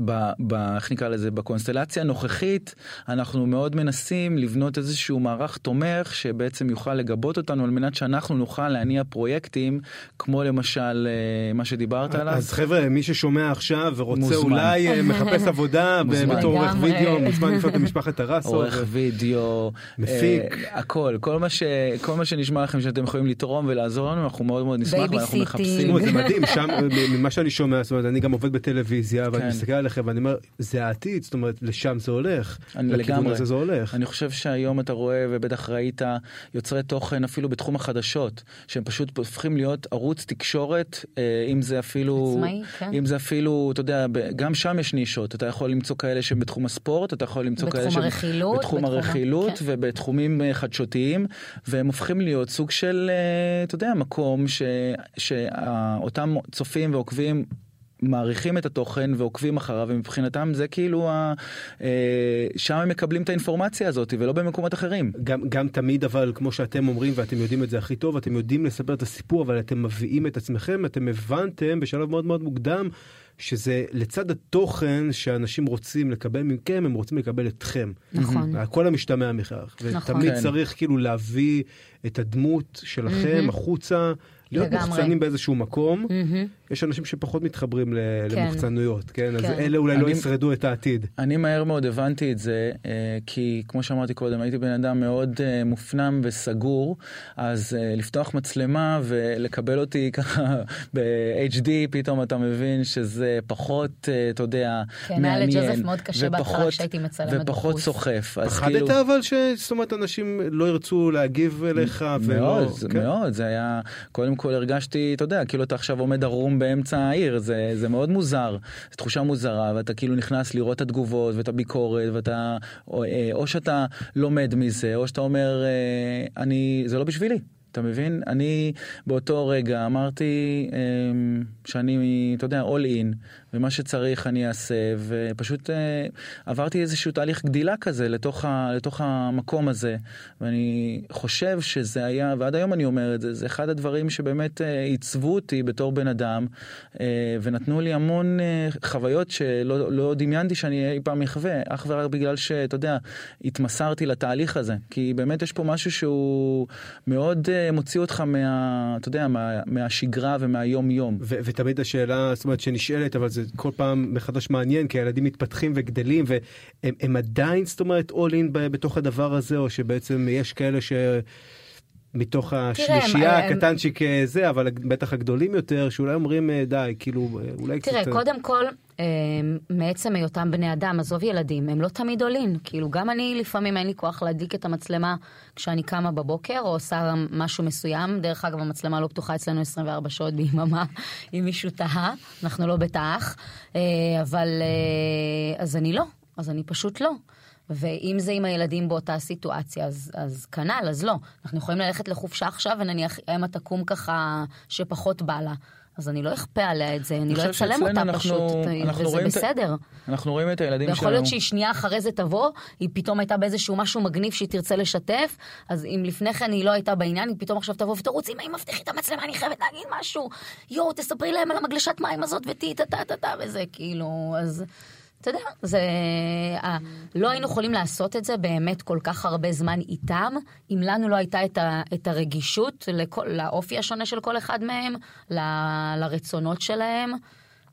אה, ב, ב, איך נקרא לזה, בקונסטלציה הנוכחית, אנחנו מאוד מנסים לבנות איזשהו מערך תומך שבעצם יוכל לגבות אותנו על מנת שאנחנו נוכל להניע פרויקטים, כמו למשל אה, מה שדיברת עליו. אז חבר'ה מי ששומע עכשיו ורוצה מוזמן. אולי אה, מחפש עבודה. בתור עורך. וידאו מוזמן לפנות למשפחת טרסו. עורך וידאו, מפיק. אה, הכל, כל מה, ש, כל מה שנשמע לכם שאתם יכולים לתרום ולעזור לנו, אנחנו מאוד מאוד נשמח ואנחנו. מחפשים. זה מדהים שם ממה שאני שומע זאת אומרת אני גם עובד בטלוויזיה ואני כן. מסתכל עליכם ואני אומר זה העתיד זאת אומרת לשם זה הולך אני לכיוון לגמרי. הזה זה הולך. אני חושב שהיום אתה רואה ובטח ראית יוצרי תוכן אפילו בתחום החדשות שהם פשוט הופכים להיות ערוץ תקשורת אה, אם זה אפילו עצמאי, כן. אם זה אפילו אתה יודע גם שם יש נישות אתה יכול למצוא כאלה שהם בתחום הספורט אתה יכול למצוא כאלה שהם הרכילות, בתחום הרכילות כן. ובתחומים אה, חדשותיים והם הופכים להיות סוג של אה, אתה יודע מקום ש- שאותם צופים ועוקבים. מעריכים את התוכן ועוקבים אחריו ומבחינתם זה כאילו ה... אה, שם הם מקבלים את האינפורמציה הזאת ולא במקומות אחרים. גם, גם תמיד אבל כמו שאתם אומרים ואתם יודעים את זה הכי טוב אתם יודעים לספר את הסיפור אבל אתם מביאים את עצמכם אתם הבנתם בשלב מאוד מאוד מוקדם שזה לצד התוכן שאנשים רוצים לקבל מכם הם רוצים לקבל אתכם. נכון. כל המשתמע מכך נכון. ותמיד כן. צריך כאילו להביא את הדמות שלכם החוצה להיות לגמרי. מוחצנים באיזשהו מקום מהמם. יש אנשים שפחות מתחברים ל- כן. למוחצנויות כן אז כן. אלה אולי לא אני- ישרדו את העתיד. אני מהר מאוד הבנתי את זה אה, כי כמו שאמרתי קודם הייתי בן אדם מאוד אה, מופנם וסגור אז אה, לפתוח מצלמה ולקבל אותי ככה ב-HD פתאום אתה מבין שזה פחות אתה יודע כן, היה מעניין לג'וזף מאוד קשה בהתחלה ופחות- כשהייתי מצלמת ופחות בחוץ. סוחף אז כאילו פחדת אבל ש... זאת אומרת אנשים לא ירצו להגיב אליך ולא... מאוד, כן. מאוד, זה היה, קודם כל הרגשתי, אתה יודע, כאילו אתה עכשיו עומד ערום באמצע העיר, זה, זה מאוד מוזר, זו תחושה מוזרה, ואתה כאילו נכנס לראות את התגובות ואת הביקורת, ואתה, או, אה, או שאתה לומד מזה, או שאתה אומר, אה, אני, זה לא בשבילי. אתה מבין? אני באותו רגע אמרתי אמ, שאני, אתה יודע, all in, ומה שצריך אני אעשה, ופשוט אה, עברתי איזשהו תהליך גדילה כזה לתוך, ה, לתוך המקום הזה, ואני חושב שזה היה, ועד היום אני אומר את זה, זה אחד הדברים שבאמת אה, עיצבו אותי בתור בן אדם, אה, ונתנו לי המון אה, חוויות שלא לא דמיינתי שאני אי פעם אחווה, אך ורק בגלל שאתה יודע, התמסרתי לתהליך הזה, כי באמת יש פה משהו שהוא מאוד אה, מוציא אותך מה, אתה יודע, מה, מהשגרה ומהיום יום. ותמיד השאלה, זאת אומרת, שנשאלת, אבל זה כל פעם מחדש מעניין, כי הילדים מתפתחים וגדלים, והם הם עדיין, זאת אומרת, all in בתוך הדבר הזה, או שבעצם יש כאלה ש... מתוך השלישייה הקטנצ'יק אה, זה, אבל בטח הגדולים יותר, שאולי אומרים אה, די, כאילו, אה, אולי תראה, קצת... קודם כל, מעצם היותם בני אדם, עזוב ילדים, הם לא תמיד עולים. כאילו, גם אני, לפעמים אין לי כוח להדליק את המצלמה כשאני קמה בבוקר, או עושה משהו מסוים. דרך אגב, המצלמה לא פתוחה אצלנו 24 שעות ביממה, אם מישהו טעה, אנחנו לא בתח. אה, אבל, אה, אז אני לא, אז אני פשוט לא. ואם זה עם הילדים באותה סיטואציה, אז, אז כנ"ל, אז לא. אנחנו יכולים ללכת לחופשה עכשיו, ונניח אמה תקום ככה שפחות בא לה. אז אני לא אכפה עליה את זה, אני לא אצלם אותה אנחנו- פשוט, אנחנו וזה רואים את בסדר. אנחנו רואים את הילדים שלנו. ויכול להיות שהיא שנייה אחרי זה תבוא, היא פתאום הייתה באיזשהו משהו מגניב שהיא תרצה לשתף, אז אם לפני כן היא לא הייתה בעניין, היא פתאום עכשיו תבוא ותרוץ, אמא, אם מבטיחי את המצלמה, אני חייבת להגיד משהו. יואו, תספרי להם על המגלשת מים הזאת וטי טה טה טה טה וזה, כאילו, אז... אתה יודע, זה... אה, לא היינו יכולים לעשות את זה באמת כל כך הרבה זמן איתם, אם לנו לא הייתה את, ה, את הרגישות לכל, לאופי השונה של כל אחד מהם, ל, לרצונות שלהם.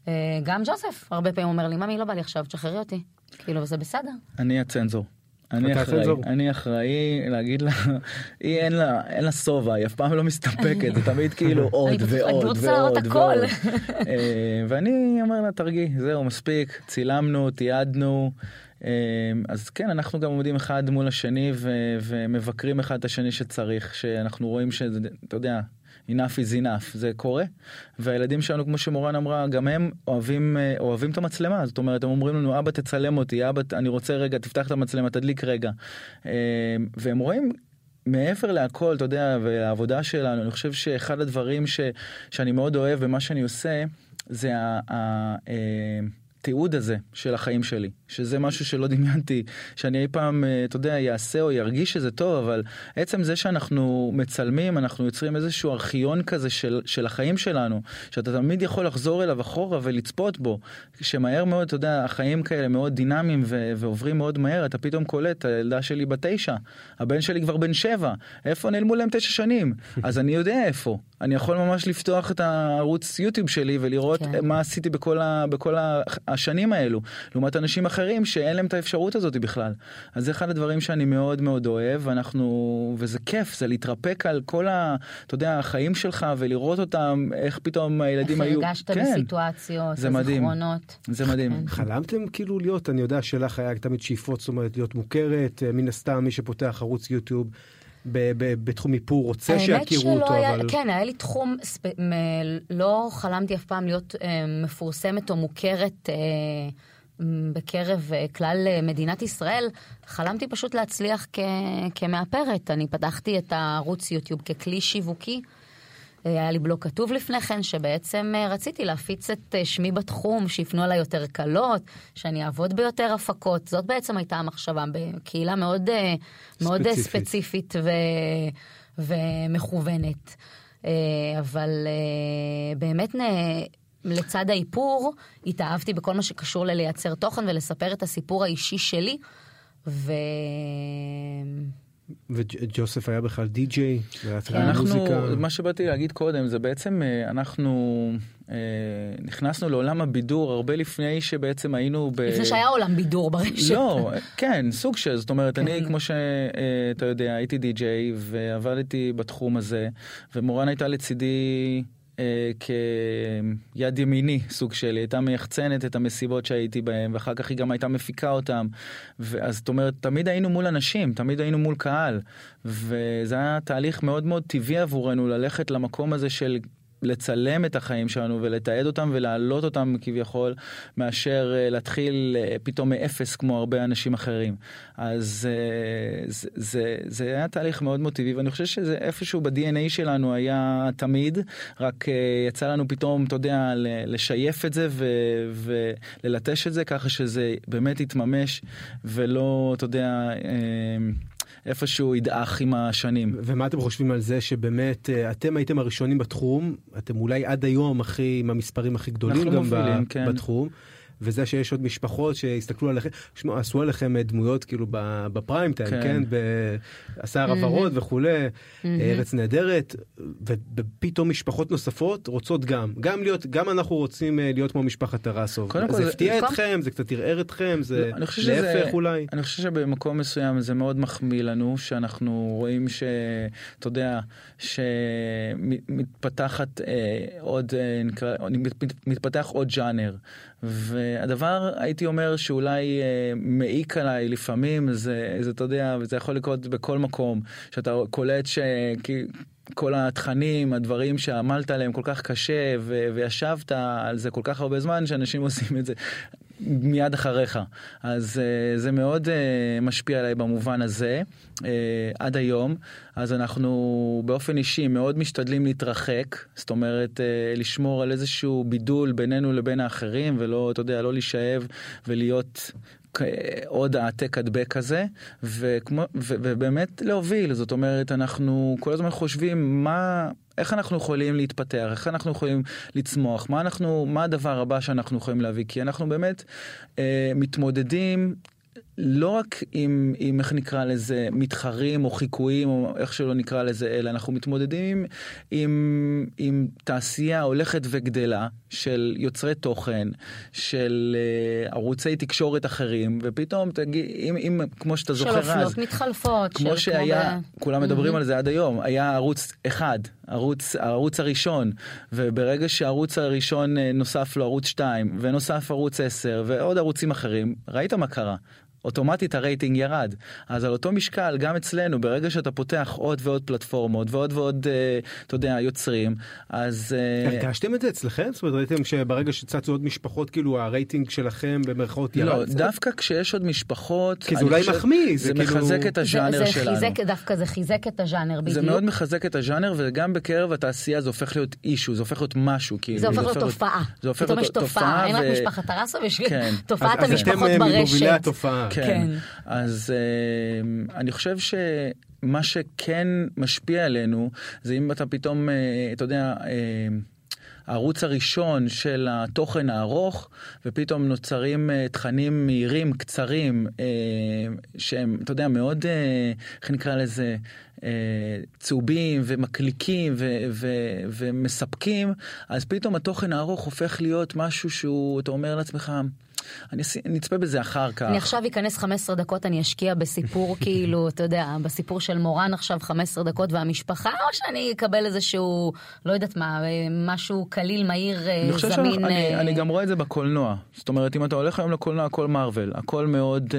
אה, גם ג'וזף הרבה פעמים אומר לי, ממי, לא בא לי עכשיו, תשחררי אותי. כאילו, וזה בסדר. אני הצנזור. אני אחראי. אני אחראי להגיד לה, היא אין לה, אין לה שובע, היא אף פעם לא מסתפקת, זה תמיד כאילו עוד ועוד ועוד הכל. ועוד. אה, ואני אומר לה, תרגי, זהו, מספיק, צילמנו, תיעדנו. אה, אז כן, אנחנו גם עומדים אחד מול השני ו- ומבקרים אחד את השני שצריך, שאנחנו רואים שזה, אתה יודע, enough is enough, זה קורה. והילדים שלנו, כמו שמורן אמרה, גם הם אוהבים, אה, אוהבים את המצלמה, זאת אומרת, הם אומרים לנו, אבא תצלם אותי, אבא, אני רוצה רגע, תפתח את המצלמה, תדליק רגע. אה, והם רואים... מעבר להכל, אתה יודע, והעבודה שלנו, אני חושב שאחד הדברים ש, שאני מאוד אוהב במה שאני עושה, זה ה- ה- אה, התיעוד הזה של החיים שלי, שזה משהו שלא דמיינתי שאני אי פעם, אה, אתה יודע, יעשה או ירגיש שזה טוב, אבל עצם זה שאנחנו מצלמים, אנחנו יוצרים איזשהו ארכיון כזה של, של החיים שלנו, שאתה תמיד יכול לחזור אליו אחורה ולצפות בו, שמהר מאוד, אתה יודע, החיים כאלה מאוד דינמיים ו- ועוברים מאוד מהר, אתה פתאום קולט, הילדה שלי בת תשע, הבן שלי כבר בן שבע, איפה נעלמו להם תשע שנים? אז אני יודע איפה. אני יכול ממש לפתוח את הערוץ יוטיוב שלי ולראות כן. כן. מה עשיתי בכל, ה, בכל ה, השנים האלו, לעומת אנשים אחרים שאין להם את האפשרות הזאת בכלל. אז זה אחד הדברים שאני מאוד מאוד אוהב, ואנחנו, וזה כיף, זה להתרפק על כל ה, אתה יודע, החיים שלך ולראות אותם, איך פתאום הילדים איך היו... הרגשת כן, בסיטואציות, זה מדהים. הזיכרונות. זה מדהים. חלמתם כאילו להיות, אני יודע שלך היה תמיד שאיפות, זאת אומרת, להיות מוכרת, אה, מן הסתם מי שפותח ערוץ יוטיוב בתחום איפור רוצה שיכירו אותו, היה, אבל... כן, היה לי תחום, ספ... מ... לא חלמתי אף פעם להיות אה, מפורסמת או מוכרת אה, בקרב אה, כלל אה, מדינת ישראל. חלמתי פשוט להצליח כ... כמאפרת. אני פתחתי את הערוץ יוטיוב ככלי שיווקי. היה לי בלוג כתוב לפני כן, שבעצם אה, רציתי להפיץ את אה, שמי בתחום, שיפנו אליי יותר קלות, שאני אעבוד ביותר הפקות. זאת בעצם הייתה המחשבה, בקהילה מאוד, אה, מאוד אה, ספציפית. ספציפית ו... ומכוונת. אבל באמת. לצד האיפור, התאהבתי בכל מה שקשור ללייצר תוכן ולספר את הסיפור האישי שלי. ו... וג'וסף היה בכלל די-ג'יי, והיה צריך אנחנו, מוזיקה. מה שבאתי להגיד קודם זה בעצם אה, אנחנו אה, נכנסנו לעולם הבידור הרבה לפני שבעצם היינו ב... לפני שהיה עולם בידור ברשת. לא, כן, סוג של, זאת אומרת, אני, כן. כמו שאתה יודע, הייתי די-ג'יי ועבדתי בתחום הזה, ומורן הייתה לצידי אה, כיד ימיני סוג של, היא הייתה מייחצנת את המסיבות שהייתי בהן, ואחר כך היא גם הייתה מפיקה אותן. אז זאת אומרת, תמיד היינו מול אנשים, תמיד היינו מול קהל. וזה היה תהליך מאוד מאוד טבעי עבורנו ללכת למקום הזה של לצלם את החיים שלנו ולתעד אותם ולהעלות אותם כביכול, מאשר uh, להתחיל uh, פתאום מאפס כמו הרבה אנשים אחרים. אז uh, זה, זה, זה היה תהליך מאוד טבעי, ואני חושב שזה איפשהו ב-DNA שלנו היה תמיד, רק יצא לנו פתאום, אתה יודע, לשייף את זה ו- וללטש את זה ככה שזה באמת יתממש, ולא, אתה יודע, איפשהו ידעך עם השנים. ומה אתם חושבים על זה שבאמת אה, אתם הייתם הראשונים בתחום, אתם אולי עד היום הכי, עם המספרים הכי גדולים גם מובילים, ב, כן. בתחום. וזה שיש עוד משפחות שהסתכלו עליכם, שמע, עשו עליכם דמויות כאילו בפריים טיים, כן, כן? בשר הוורוד mm-hmm. וכולי, mm-hmm. ארץ נהדרת, ופתאום משפחות נוספות רוצות גם, גם להיות, גם אנחנו רוצים אה, להיות כמו משפחת טרסוב. זה הפתיע אתכם, זה קצת ערער אתכם, זה לא, להפך אולי. אני חושב שבמקום מסוים זה מאוד מחמיא לנו, שאנחנו רואים שאתה יודע, שמתפתחת אה, עוד, אה, נקרא, מתפתח עוד ג'אנר. והדבר, הייתי אומר, שאולי אה, מעיק עליי לפעמים, זה, זה, אתה יודע, וזה יכול לקרות בכל מקום, שאתה קולט ש... כל התכנים, הדברים שעמלת עליהם כל כך קשה ו- וישבת על זה כל כך הרבה זמן, שאנשים עושים את זה מיד אחריך. אז uh, זה מאוד uh, משפיע עליי במובן הזה, uh, עד היום. אז אנחנו באופן אישי מאוד משתדלים להתרחק, זאת אומרת, לשמור על איזשהו בידול בינינו לבין האחרים, ולא, אתה יודע, לא להישאב ולהיות עוד העתק הדבק כזה, וכמו, ו, ובאמת להוביל, זאת אומרת, אנחנו כל הזמן חושבים מה, איך אנחנו יכולים להתפתח, איך אנחנו יכולים לצמוח, מה אנחנו, מה הדבר הבא שאנחנו יכולים להביא, כי אנחנו באמת אה, מתמודדים לא רק עם, עם, איך נקרא לזה, מתחרים או חיקויים או איך שלא נקרא לזה, אלא אנחנו מתמודדים עם, עם תעשייה הולכת וגדלה של יוצרי תוכן, של uh, ערוצי תקשורת אחרים, ופתאום תגיד, אם, אם כמו שאתה זוכר אז... של אופנות מתחלפות. כמו שהיה, כמו כולם מדברים mm-hmm. על זה עד היום, היה ערוץ אחד, ערוץ, הערוץ הראשון, וברגע שהערוץ הראשון אה, נוסף לו ערוץ 2, ונוסף ערוץ 10, ועוד ערוצים אחרים, ראית מה קרה? אוטומטית הרייטינג ירד. אז על אותו משקל, גם אצלנו, ברגע שאתה פותח עוד ועוד פלטפורמות ועוד ועוד, אה, אתה יודע, יוצרים, אז... אה, הרגשתם את זה אצלכם? זאת אומרת, ראיתם שברגע שצצו עוד משפחות, כאילו הרייטינג שלכם במרכאות ירד? לא, דווקא כשיש עוד משפחות... כי זה אולי מחמיא, זה, זה כאילו... מחזק את הז'אנר זה, זה שלנו. חיזק, דווקא זה חיזק את הז'אנר, בדיוק. זה מאוד מחזק את הז'אנר, וגם בקרב התעשייה זה הופך להיות אישו, זה הופך להיות משהו, כאילו. זה הופך להיות תופעה. זה הופך להיות תופעה, אין רק משפחת טרסוב, יש תופעת המשפחות ברשת. כן. כן. אז uh, אני חושב שמה שכן משפיע עלינו, זה אם אתה פתאום, uh, אתה יודע, uh, הערוץ הראשון של התוכן הארוך, ופתאום נוצרים uh, תכנים מהירים, קצרים, uh, שהם, אתה יודע, מאוד, uh, איך נקרא לזה, צהובים ומקליקים ו- ו- ומספקים, אז פתאום התוכן הארוך הופך להיות משהו שהוא, אתה אומר לעצמך, אני נצפה בזה אחר כך. אני עכשיו אכנס 15 דקות, אני אשקיע בסיפור, כאילו, אתה יודע, בסיפור של מורן עכשיו 15 דקות והמשפחה, או שאני אקבל איזשהו, לא יודעת מה, משהו קליל, מהיר, אה, אני זמין. אני, uh... אני גם רואה את זה בקולנוע. זאת אומרת, אם אתה הולך היום לקולנוע, הכל מארוול, הכל מאוד,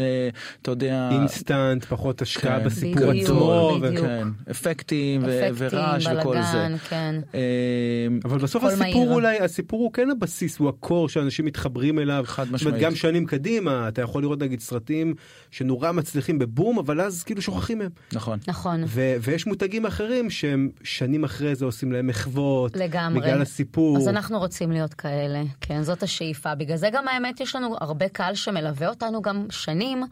אתה יודע... אינסטנט, פחות השקעה כן, בסיפור עצמו. בדיוק. כן, אפקטים, אפקטים ורעש וכל זה. כן. אבל בסוף הסיפור אולי, הסיפור הוא כן הבסיס, הוא הקור שאנשים מתחברים אליו. חד משמעית. אומרת, גם שנים קדימה אתה יכול לראות נגיד סרטים שנורא מצליחים בבום אבל אז כאילו שוכחים מהם. נכון. נכון. ו- ויש מותגים אחרים שהם שנים אחרי זה עושים להם מחוות. לגמרי. בגלל הסיפור. אז אנחנו רוצים להיות כאלה. כן, זאת השאיפה. בגלל זה גם האמת יש לנו הרבה קהל שמלווה אותנו גם שנים.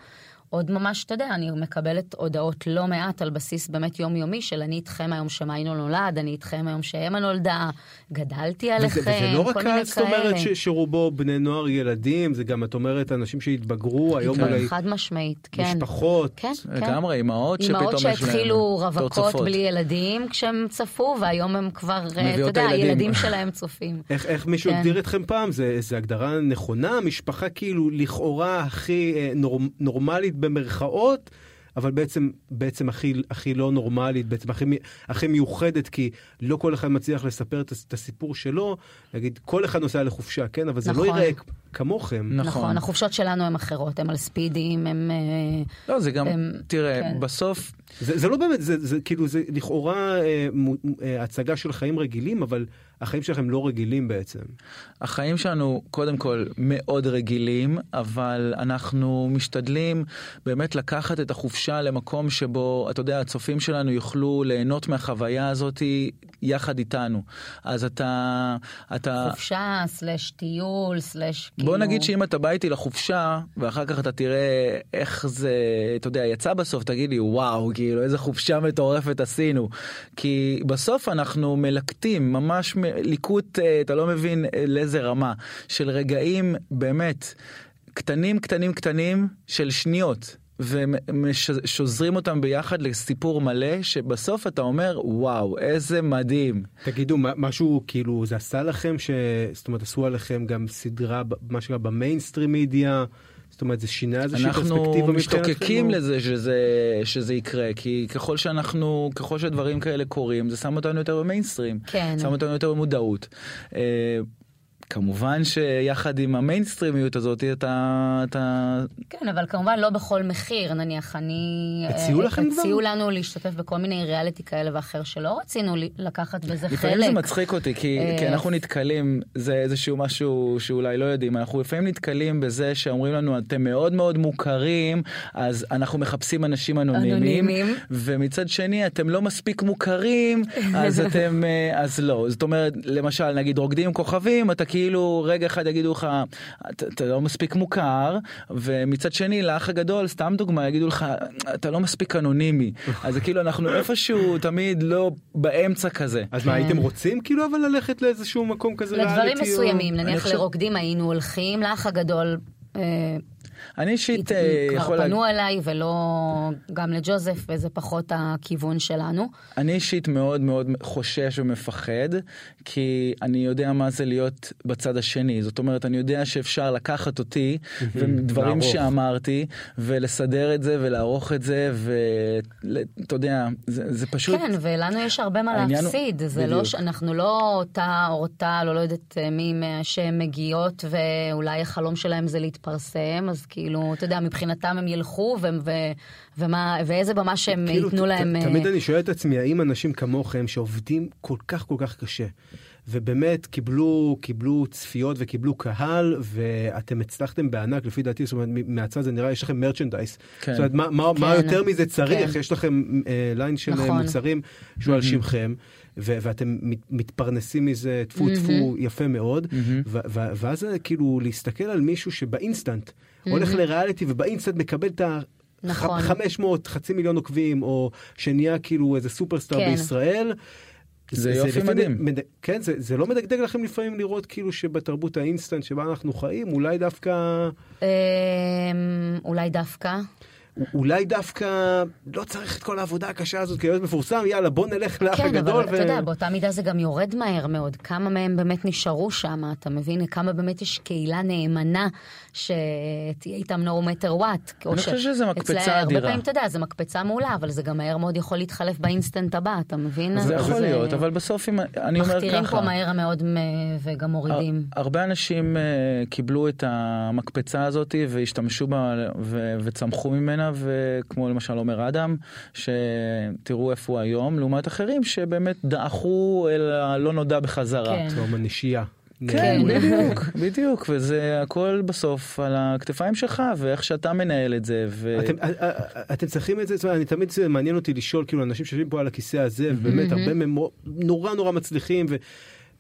עוד ממש, אתה יודע, אני מקבלת הודעות לא מעט על בסיס באמת יומיומי של אני איתכם היום שמיינו נולד, אני איתכם היום שאמה נולדה, גדלתי עליכם, וזה, וזה לא רק קהל, זאת אומרת ש, שרובו בני נוער ילדים, זה גם, את אומרת, אנשים שהתבגרו, היום כן, אולי... חד משמעית, כן. משפחות. כן, כן. לגמרי, אימהות שפתאום יש להם... אימהות שהתחילו רווקות בלי ילדים כשהם צפו, והיום הם כבר, אתה יודע, הילדים שלהם צופים. איך, איך מישהו כן. הגדיר אתכם פעם? זה, זה הגדרה נכונה? משפחה כאילו לכאורה הכי אה, נורמ, נורמלית במרכאות, אבל בעצם, בעצם הכי, הכי לא נורמלית, בעצם הכי, מ- הכי מיוחדת, כי לא כל אחד מצליח לספר את, הס- את הסיפור שלו. נגיד, כל אחד נוסע לחופשה, כן? אבל זה נכון. לא ייראה כמוכם. נכון. נכון, החופשות שלנו הן אחרות, הן על ספידים, הן... אה, לא, זה גם, הם- תראה, כן. בסוף, זה, זה לא באמת, זה, זה כאילו, זה לכאורה אה, מו, אה, הצגה של חיים רגילים, אבל החיים שלכם לא רגילים בעצם. החיים שלנו קודם כל מאוד רגילים, אבל אנחנו משתדלים באמת לקחת את החופשה למקום שבו, אתה יודע, הצופים שלנו יוכלו ליהנות מהחוויה הזאת יחד איתנו. אז אתה, אתה, חופשה, סלש טיול, סלש כאילו... בוא נגיד שאם אתה בא איתי לחופשה, ואחר כך אתה תראה איך זה, אתה יודע, יצא בסוף, תגיד לי, וואו, כאילו, איזה חופשה מטורפת עשינו. כי בסוף אנחנו מלקטים, ממש מ- ליקוט, אה, אתה לא מבין אה, לאיזה רמה, של רגעים באמת קטנים, קטנים, קטנים, של שניות. ושוזרים אותם ביחד לסיפור מלא שבסוף אתה אומר וואו איזה מדהים תגידו, משהו כאילו, זה עשה לכם, ש... זאת אומרת, עשו עליכם גם סדרה, מה שנקרא, במיינסטרים מדיה? זאת אומרת, זה שינה איזושהי אנחנו פרספקטיבה משתוקקים או- לזה שזה, שזה יקרה, כי ככל שאנחנו, ככל שדברים כאלה קורים, זה שם אותנו יותר במיינסטרים, כן. שם אותנו יותר במודעות. אה, כמובן שיחד עם המיינסטרימיות הזאת אתה, אתה כן, אבל כמובן לא בכל מחיר, נניח אני... הציעו אה, לכם כבר? הציעו לנו להשתתף בכל מיני ריאליטי כאלה ואחר, שלא רצינו לקחת בזה חלק. לפעמים זה מצחיק אותי כי, אה, כי אנחנו נתקלים זה איזשהו משהו שאולי לא יודעים אנחנו לפעמים נתקלים בזה שאומרים לנו אתם מאוד מאוד מוכרים אז אנחנו מחפשים אנשים אנונימיים, אנונימיים. ומצד שני אתם לא מספיק מוכרים אז אתם אה, אז לא זאת אומרת למשל נגיד רוקדים עם כוכבים אתה כאילו רגע אחד יגידו לך אתה, לא מספיק מוכר ומצד שני לאח הגדול סתם דוגמה יגידו לך אתה לא מספיק אנונימי אז כאילו אנחנו איפשהו תמיד לא באמצע כזה. אז מה, הייתם רוצים כאילו אבל ללכת לאיזשהו מקום כזה? לדברים מסוימים, נניח לרוקדים היינו הולכים, לאח הגדול אה, אני אישית אה, יכול כבר להגיד, פנו אליי ולא גם לג'וזף, וזה פחות הכיוון שלנו. אני אישית מאוד מאוד חושש ומפחד, כי אני יודע מה זה להיות בצד השני. זאת אומרת, אני יודע שאפשר לקחת אותי, ודברים לערוך. שאמרתי, ולסדר את זה ולערוך את זה, ואתה יודע, זה, זה פשוט... כן, ולנו יש הרבה מה להפסיד, זה לא, בדיוק. ש- אנחנו לא אותה או לא יודעת אה, מי מה- שהן מגיעות, ואולי החלום שלהם זה להתפרסם, אז כאילו, אתה יודע, מבחינתם הם ילכו, ו- ו- ומה- ואיזה במה שהם כאילו, ייתנו ת- להם... אה, תמיד אני שואל את עצמי, האם אנשים כמוכם שעובדים כל כך כל כך קשה, ובאמת קיבלו, קיבלו צפיות וקיבלו קהל, ואתם הצלחתם בענק, לפי דעתי, זאת אומרת, מהצד זה נראה, יש לכם מרצ'נדייז. כן. זאת אומרת, מה, מה, מה כן. יותר מזה צריך? כן. יש לכם אה, ליין של אה, נכון. מוצרים שהוא על שמכם, ו- ואתם מת- מתפרנסים מזה, טפו טפו, יפה מאוד, ו- ו- ואז זה כאילו להסתכל על מישהו שבאינסטנט הולך לריאליטי ובאינסטנט מקבל את ה... נכון. 500, חצי מיליון עוקבים, או שנהיה כאילו איזה סופרסטאר כן. בישראל. זה יופי לפעמים מדהים. מד... כן, זה, זה לא מדגדג לכם לפעמים לראות כאילו שבתרבות האינסטנט שבה אנחנו חיים, אולי דווקא, אה, אולי דווקא. אולי דווקא לא צריך את כל העבודה הקשה הזאת כדי להיות מפורסם, יאללה בוא נלך לאח כן, הגדול. אבל אתה יודע, באותה מידה זה גם יורד מהר מאוד. כמה מהם באמת נשארו שם, אתה מבין? כמה באמת יש קהילה נאמנה שתהיה איתם no matter what. אני ש- חושב שזה מקפצה אצלה- הרבה אדירה. פעמים, אתה יודע, זה מקפצה מעולה, אבל זה גם מהר מאוד יכול להתחלף באינסטנט הבא, אתה מבין? זה יכול אה, להיות, אבל בסוף אם אני אומר מכתירים ככה, פה מהר מאוד וגם מורידים. הרבה אנשים אה, קיבלו את המקפצה הזאת והשתמשו בה ו- וצמחו ממנה וכמו למשל אומר אדם שתראו איפה הוא היום לעומת אחרים שבאמת דעכו אל הלא נודע בחזרה. כן. טוב, הנשייה. כן. בדיוק, בדיוק, וזה הכל בסוף על הכתפיים שלך ואיך שאתה מנהל את זה. ו... אתם, אה, אה, אתם צריכים את זה, זאת אומרת, אני תמיד מעניין אותי לשאול כאילו אנשים שיושבים פה על הכיסא הזה ובאמת הרבה מהם נורא נורא מצליחים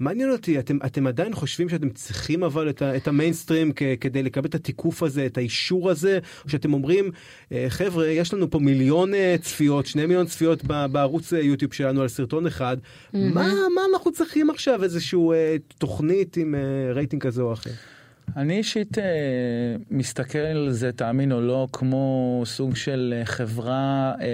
ומעניין אותי אתם אתם עדיין חושבים שאתם צריכים אבל את, ה, את המיינסטרים כ, כדי לקבל את התיקוף הזה את האישור הזה? או שאתם אומרים "אה, חבר'ה יש לנו פה מיליון אה, צפיות שני מיליון צפיות בערוץ אה, יוטיוב שלנו על סרטון אחד. מה מה אנחנו צריכים עכשיו? איזשהו אה, תוכנית עם אה, רייטינג כזה או אחר. אני אישית אה, מסתכל על זה, תאמין או לא, כמו סוג של חברה, אה,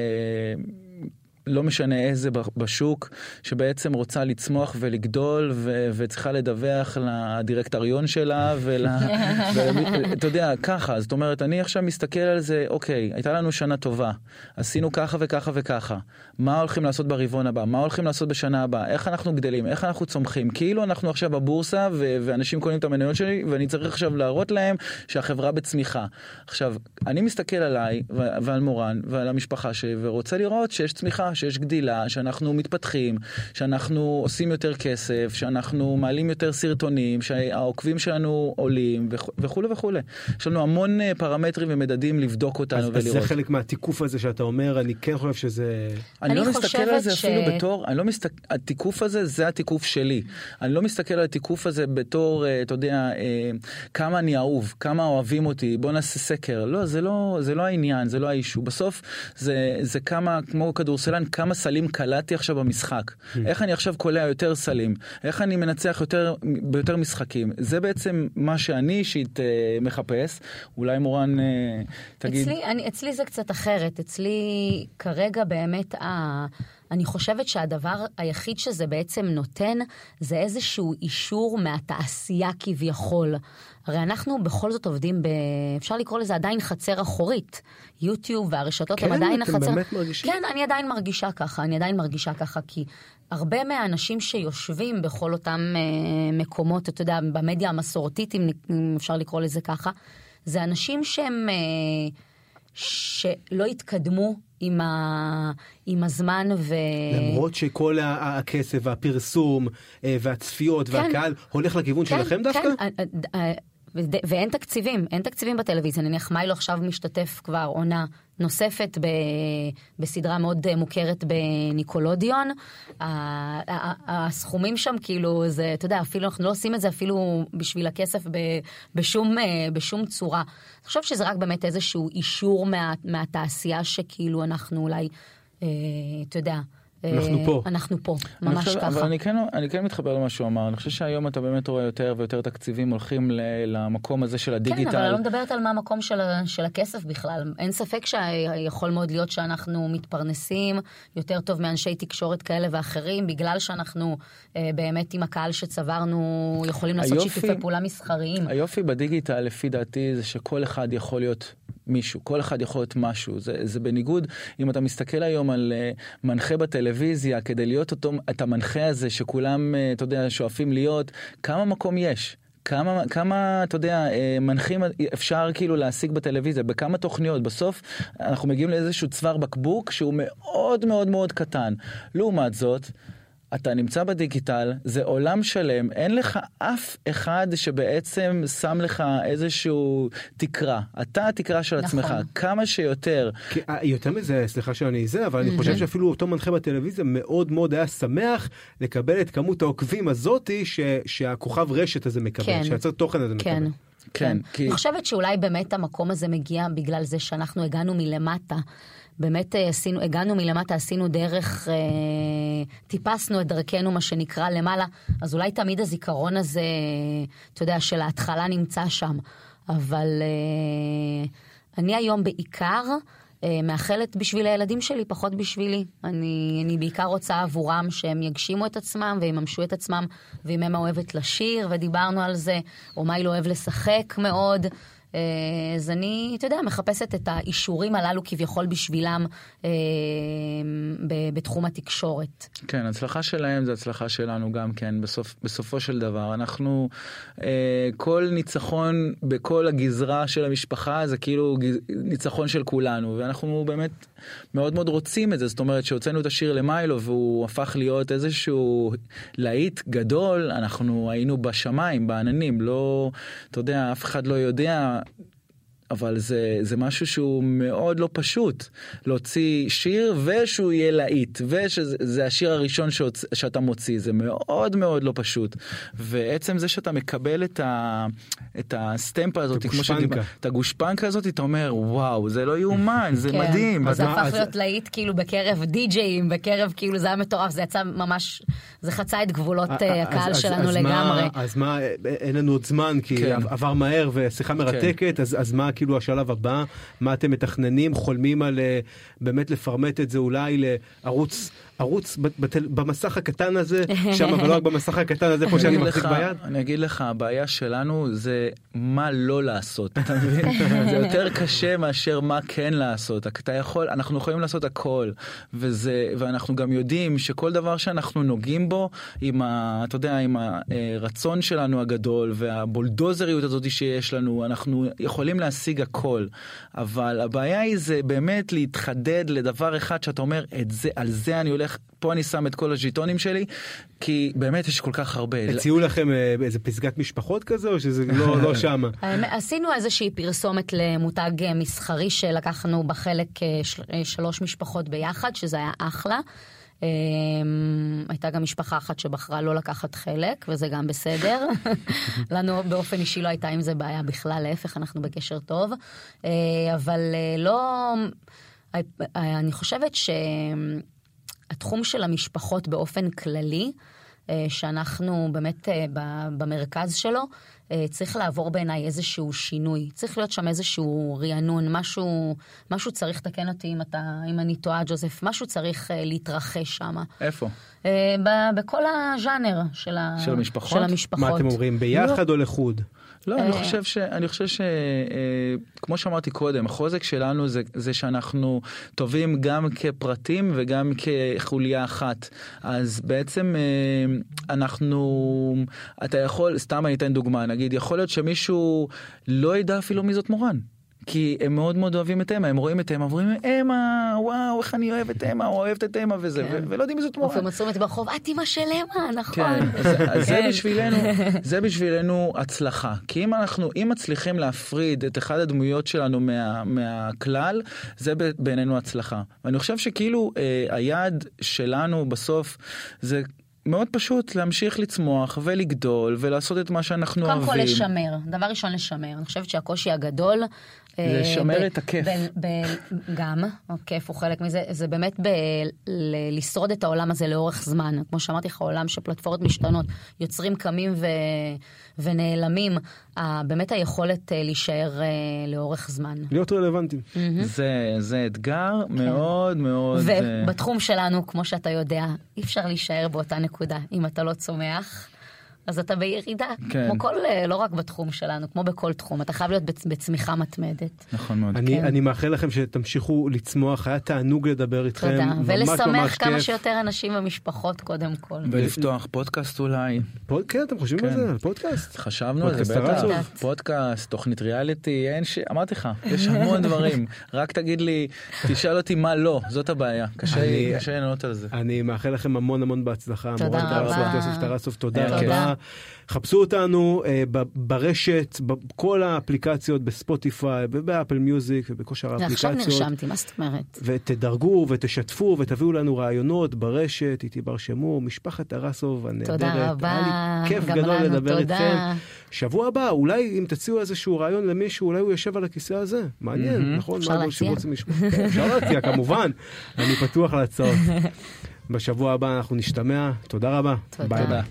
לא משנה איזה בשוק, שבעצם רוצה לצמוח ולגדול ו- וצריכה לדווח לדירקטוריון שלה ול... ואתה יודע, ככה, זאת אומרת, אני עכשיו מסתכל על זה, אוקיי, הייתה לנו שנה טובה, עשינו ככה וככה וככה, מה הולכים לעשות ברבעון הבא, מה הולכים לעשות בשנה הבאה, איך אנחנו גדלים, איך אנחנו צומחים, כאילו אנחנו עכשיו בבורסה ו- ואנשים קונים את המניות שלי ואני צריך עכשיו להראות להם שהחברה בצמיחה. עכשיו, אני מסתכל עליי ו- ועל מורן ועל המשפחה שלי ורוצה לראות שיש צמיחה, שיש גדילה, שאנחנו מתפתחים, שאנחנו עושים יותר כסף, שאנחנו מעלים יותר סרטונים, שהעוקבים שלנו עולים וכ- וכולי וכולי. יש לנו המון אה, פרמטרים ומדדים לבדוק אותנו אז, אז ולראות. זה חלק מהתיקוף הזה שאתה אומר, אני כן חושב שזה... אני אני לא מסתכל על זה ש- אפילו בתור, אני לא מסתכל, התיקוף הזה זה התיקוף שלי. אני לא מסתכל על התיקוף הזה בתור, אה, אתה יודע, אה, כמה אני אהוב, כמה אוהבים אותי, בוא נעשה סקר. לא, זה לא, זה לא העניין, זה לא האישו. בסוף זה, זה כמה, כמו כדורסלן, כמה סלים קלטתי עכשיו במשחק. איך אני עכשיו קולע יותר סלים, איך אני מנצח יותר, ביותר משחקים. זה בעצם מה שאני אישית אה, מחפש. אולי מורן אה, תגיד. אצלי, אני, אצלי זה קצת אחרת. אצלי כרגע באמת, ה... אני חושבת שהדבר היחיד שזה בעצם נותן, זה איזשהו אישור מהתעשייה כביכול. הרי אנחנו בכל זאת עובדים ב... אפשר לקרוא לזה עדיין חצר אחורית. יוטיוב והרשתות הם כן, עדיין אתם החצר... באמת מרגישים? כן, אני עדיין מרגישה ככה, אני עדיין מרגישה ככה, כי הרבה מהאנשים שיושבים בכל אותם אה, מקומות, אתה יודע, במדיה המסורתית, אם, אם אפשר לקרוא לזה ככה, זה אנשים שהם... אה, שלא התקדמו עם, ה, עם הזמן ו... למרות שכל הכסף והפרסום אה, והצפיות כן. והקהל הולך לכיוון שלכם דווקא? כן, ואין תקציבים, אין תקציבים בטלוויזיה. נניח מיילו עכשיו משתתף כבר עונה נוספת ב, בסדרה מאוד מוכרת בניקולודיון. הסכומים שם כאילו זה, אתה יודע, אפילו אנחנו לא עושים את זה אפילו בשביל הכסף בשום, אה, בשום צורה. אני חושב שזה רק באמת איזשהו אישור מה, מהתעשייה שכאילו אנחנו אולי, אה, אתה יודע, אנחנו פה. אנחנו פה, ממש חושב, ככה. אבל אני כן, אני כן מתחבר למה שהוא אמר, אני חושב שהיום אתה באמת רואה יותר ויותר תקציבים הולכים ל- למקום הזה של הדיגיטל. כן, אבל אני לא מדברת על מה המקום של, של הכסף בכלל. אין ספק שיכול מאוד להיות שאנחנו מתפרנסים יותר טוב מאנשי תקשורת כאלה ואחרים, בגלל שאנחנו אה, באמת עם הקהל שצברנו יכולים לעשות היופי- שיתופי פעולה מסחריים. היופי בדיגיטל לפי דעתי זה שכל אחד יכול להיות מישהו, כל אחד יכול להיות משהו. זה, זה בניגוד, אם אתה מסתכל היום על uh, מנחה בטלוויזיה, כדי להיות אותו, את המנחה הזה שכולם, uh, אתה יודע, שואפים להיות, כמה מקום יש? כמה, כמה, אתה יודע, אה, מנחים אפשר כאילו להשיג בטלוויזיה, בכמה תוכניות. בסוף אנחנו מגיעים לאיזשהו צוואר בקבוק שהוא מאוד מאוד מאוד קטן. לעומת זאת, אתה נמצא בדיגיטל, זה עולם שלם, אין לך אף אחד שבעצם שם לך איזשהו תקרה. אתה התקרה של נכון. עצמך, כמה שיותר. כי, אה, יותר מזה, סליחה שאני זה, אבל אני חושב שאפילו אותו מנחה בטלוויזיה מאוד מאוד היה שמח לקבל את כמות העוקבים הזאתי ש, שהכוכב רשת הזה מקבל, כן. שהיוצר תוכן הזה כן. מקבל. כן, כי... אני חושבת שאולי באמת המקום הזה מגיע בגלל זה שאנחנו הגענו מלמטה. באמת אה, עשינו, הגענו מלמטה, עשינו דרך, אה, טיפסנו את דרכנו, מה שנקרא, למעלה, אז אולי תמיד הזיכרון הזה, אתה יודע, של ההתחלה נמצא שם. אבל אה, אני היום בעיקר מאחלת בשביל הילדים שלי, פחות בשבילי. אני, אני בעיקר רוצה עבורם שהם יגשימו את עצמם ויממשו את עצמם, ואם אמא אוהבת לשיר, ודיברנו על זה, או מה היא לא אוהב לשחק מאוד. אה, אז אני, אתה יודע, מחפשת את האישורים הללו כביכול בשבילם אה, בתחום התקשורת. כן, הצלחה שלהם זה הצלחה שלנו גם כן, בסוף, בסופו של דבר. אנחנו, אה, כל ניצחון בכל הגזרה של המשפחה זה כאילו ניצחון של כולנו, ואנחנו באמת מאוד מאוד רוצים את זה. זאת אומרת, שהוצאנו את השיר למיילו והוא הפך להיות איזשהו להיט גדול, אנחנו היינו בשמיים, בעננים, לא, אתה יודע, אף אחד לא יודע. not אבל זה, זה משהו שהוא מאוד לא פשוט להוציא שיר ושהוא יהיה להיט ושזה זה השיר הראשון שהוצ, שאתה מוציא זה מאוד מאוד לא פשוט ועצם זה שאתה מקבל את, ה, את הסטמפה הזאת כמו הגושפנקה. שדיבר- את הגושפנקה הזאת אתה אומר וואו זה לא יאומן זה כן, מדהים. אז זה הפך אז- להיות להיט כאילו בקרב די-ג'אים, בקרב כאילו זה היה מטורף, זה יצא ממש, זה חצה את גבולות אה, הקהל שלנו אז לגמרי. מה, אז מה, אין לנו עוד זמן כי כן. עבר מהר ושיחה מרתקת, אז, אז מה כאילו השלב הבא? מה אתם מתכננים? חולמים על אה, באמת לפרמט את זה אולי לערוץ ערוץ בטל, במסך הקטן הזה, שם אבל לא רק במסך הקטן הזה פה שאני מחזיק ביד? אני אגיד לך, הבעיה שלנו זה מה לא לעשות, אתה מבין? זה יותר קשה מאשר מה כן לעשות. אתה יכול, אנחנו יכולים לעשות הכל, וזה, ואנחנו גם יודעים שכל דבר שאנחנו נוגעים בו, עם ה... אתה יודע, עם הרצון שלנו הגדול והבולדוזריות הזאת שיש לנו, אנחנו יכולים להשיג הכל. אבל הבעיה היא זה באמת להתחדד לדבר אחד שאתה אומר, את זה, על זה אני הולך, פה אני שם את כל הז'יטונים שלי, כי באמת יש כל כך הרבה. הציעו לכם אה, איזה פסגת משפחות כזה, או שזה לא, לא שמה? עשינו איזושהי פרסומת למותג אה, מסחרי שלקחנו בחלק אה, שלוש משפחות ביחד, שזה היה אחלה. Um, הייתה גם משפחה אחת שבחרה לא לקחת חלק, וזה גם בסדר. לנו באופן אישי לא הייתה עם זה בעיה בכלל, להפך, אנחנו בקשר טוב. אבל לא... אני חושבת שהתחום של המשפחות באופן כללי, אה, שאנחנו באמת אה, במרכז שלו, אה, צריך לעבור בעיניי איזשהו שינוי. צריך להיות שם איזשהו רענון, משהו, משהו צריך, תקן אותי אם, אתה, אם אני טועה, ג'וזף, משהו צריך להתרחש שם. איפה? בכל הז'אנר של, של, המשפחות? של המשפחות. מה אתם אומרים, ביחד לא. או לחוד? לא, אני חושב ש... אני חושב ש... כמו שאמרתי קודם, החוזק שלנו זה, זה שאנחנו טובים גם כפרטים וגם כחוליה אחת. אז בעצם אנחנו... אתה יכול, סתם אני אתן דוגמה, נגיד, יכול להיות שמישהו לא ידע אפילו מי זאת מורן. כי הם מאוד מאוד אוהבים את אמה, הם רואים את אמה, אומרים, אמה, וואו, איך אני אוהב את אמה, או אוהבת את אמה וזה, כן. ולא יודעים מי זאת מורה. ומצאו אותי ברחוב, את אמא של אמה, נכון. כן, אז זה כן. בשבילנו, זה בשבילנו הצלחה. כי אם אנחנו, אם מצליחים להפריד את אחד הדמויות שלנו מהכלל, זה בעינינו הצלחה. ואני חושב שכאילו אה, היעד שלנו בסוף זה מאוד פשוט להמשיך לצמוח ולגדול ולעשות את מה שאנחנו קודם אוהבים. קודם כל לשמר, דבר ראשון לשמר. אני חושבת שהקושי הגדול... אה, לשמר את הכיף. גם, הכיף הוא חלק מזה, זה באמת לשרוד את העולם הזה לאורך זמן. כמו שאמרתי לך, עולם שפלטפורמות משתנות, יוצרים קמים ונעלמים, באמת היכולת אה, להישאר אה, לאורך זמן. להיות רלוונטיים. זה אתגר כן. מאוד מאוד... ובתחום שלנו, כמו שאתה יודע, אי אפשר להישאר באותה נקודה אם אתה לא צומח. אז אתה בירידה, כן. כמו כל, אה, לא רק בתחום שלנו, כמו בכל תחום, אתה חייב להיות בצמיחה מתמדת. נכון מאוד. אני, כן. אני מאחל לכם שתמשיכו לצמוח, היה תענוג לדבר איתכם, תודה, ולשמח כמה כיף. שיותר אנשים במשפחות קודם כל. ולפתוח פודקאסט אולי. פוד, כן, אתם חושבים כן. על זה, על פודקאסט? חשבנו על זה, בטח, פודקאסט, תוכנית ריאליטי, אין ש... אמרתי לך, יש המון דברים, רק תגיד לי, תשאל אותי מה לא, זאת הבעיה, קשה לי לענות על זה. אני מאחל לכם המון המון בהצלחה. תודה רבה. תודה רבה. חפשו אותנו אה, ברשת, בכל האפליקציות, בספוטיפיי, באפל מיוזיק ובכל שאר האפליקציות. עכשיו נרשמתי, מה זאת אומרת? ותדרגו ותשתפו ותביאו לנו רעיונות ברשת, איתי בר שמור, משפחת טרסוב הנהדרת. תודה רבה. היה לי כיף גדול לנו, לדבר תודה. איתכם. שבוע הבא, אולי אם תציעו איזשהו רעיון למישהו, אולי הוא יושב על הכיסא הזה. מעניין, mm-hmm. נכון? אפשר להציע. אפשר להציע, כמובן. אני פתוח להצעות. בשבוע הבא אנחנו נשתמע. תודה רבה. תודה. ביי ביי.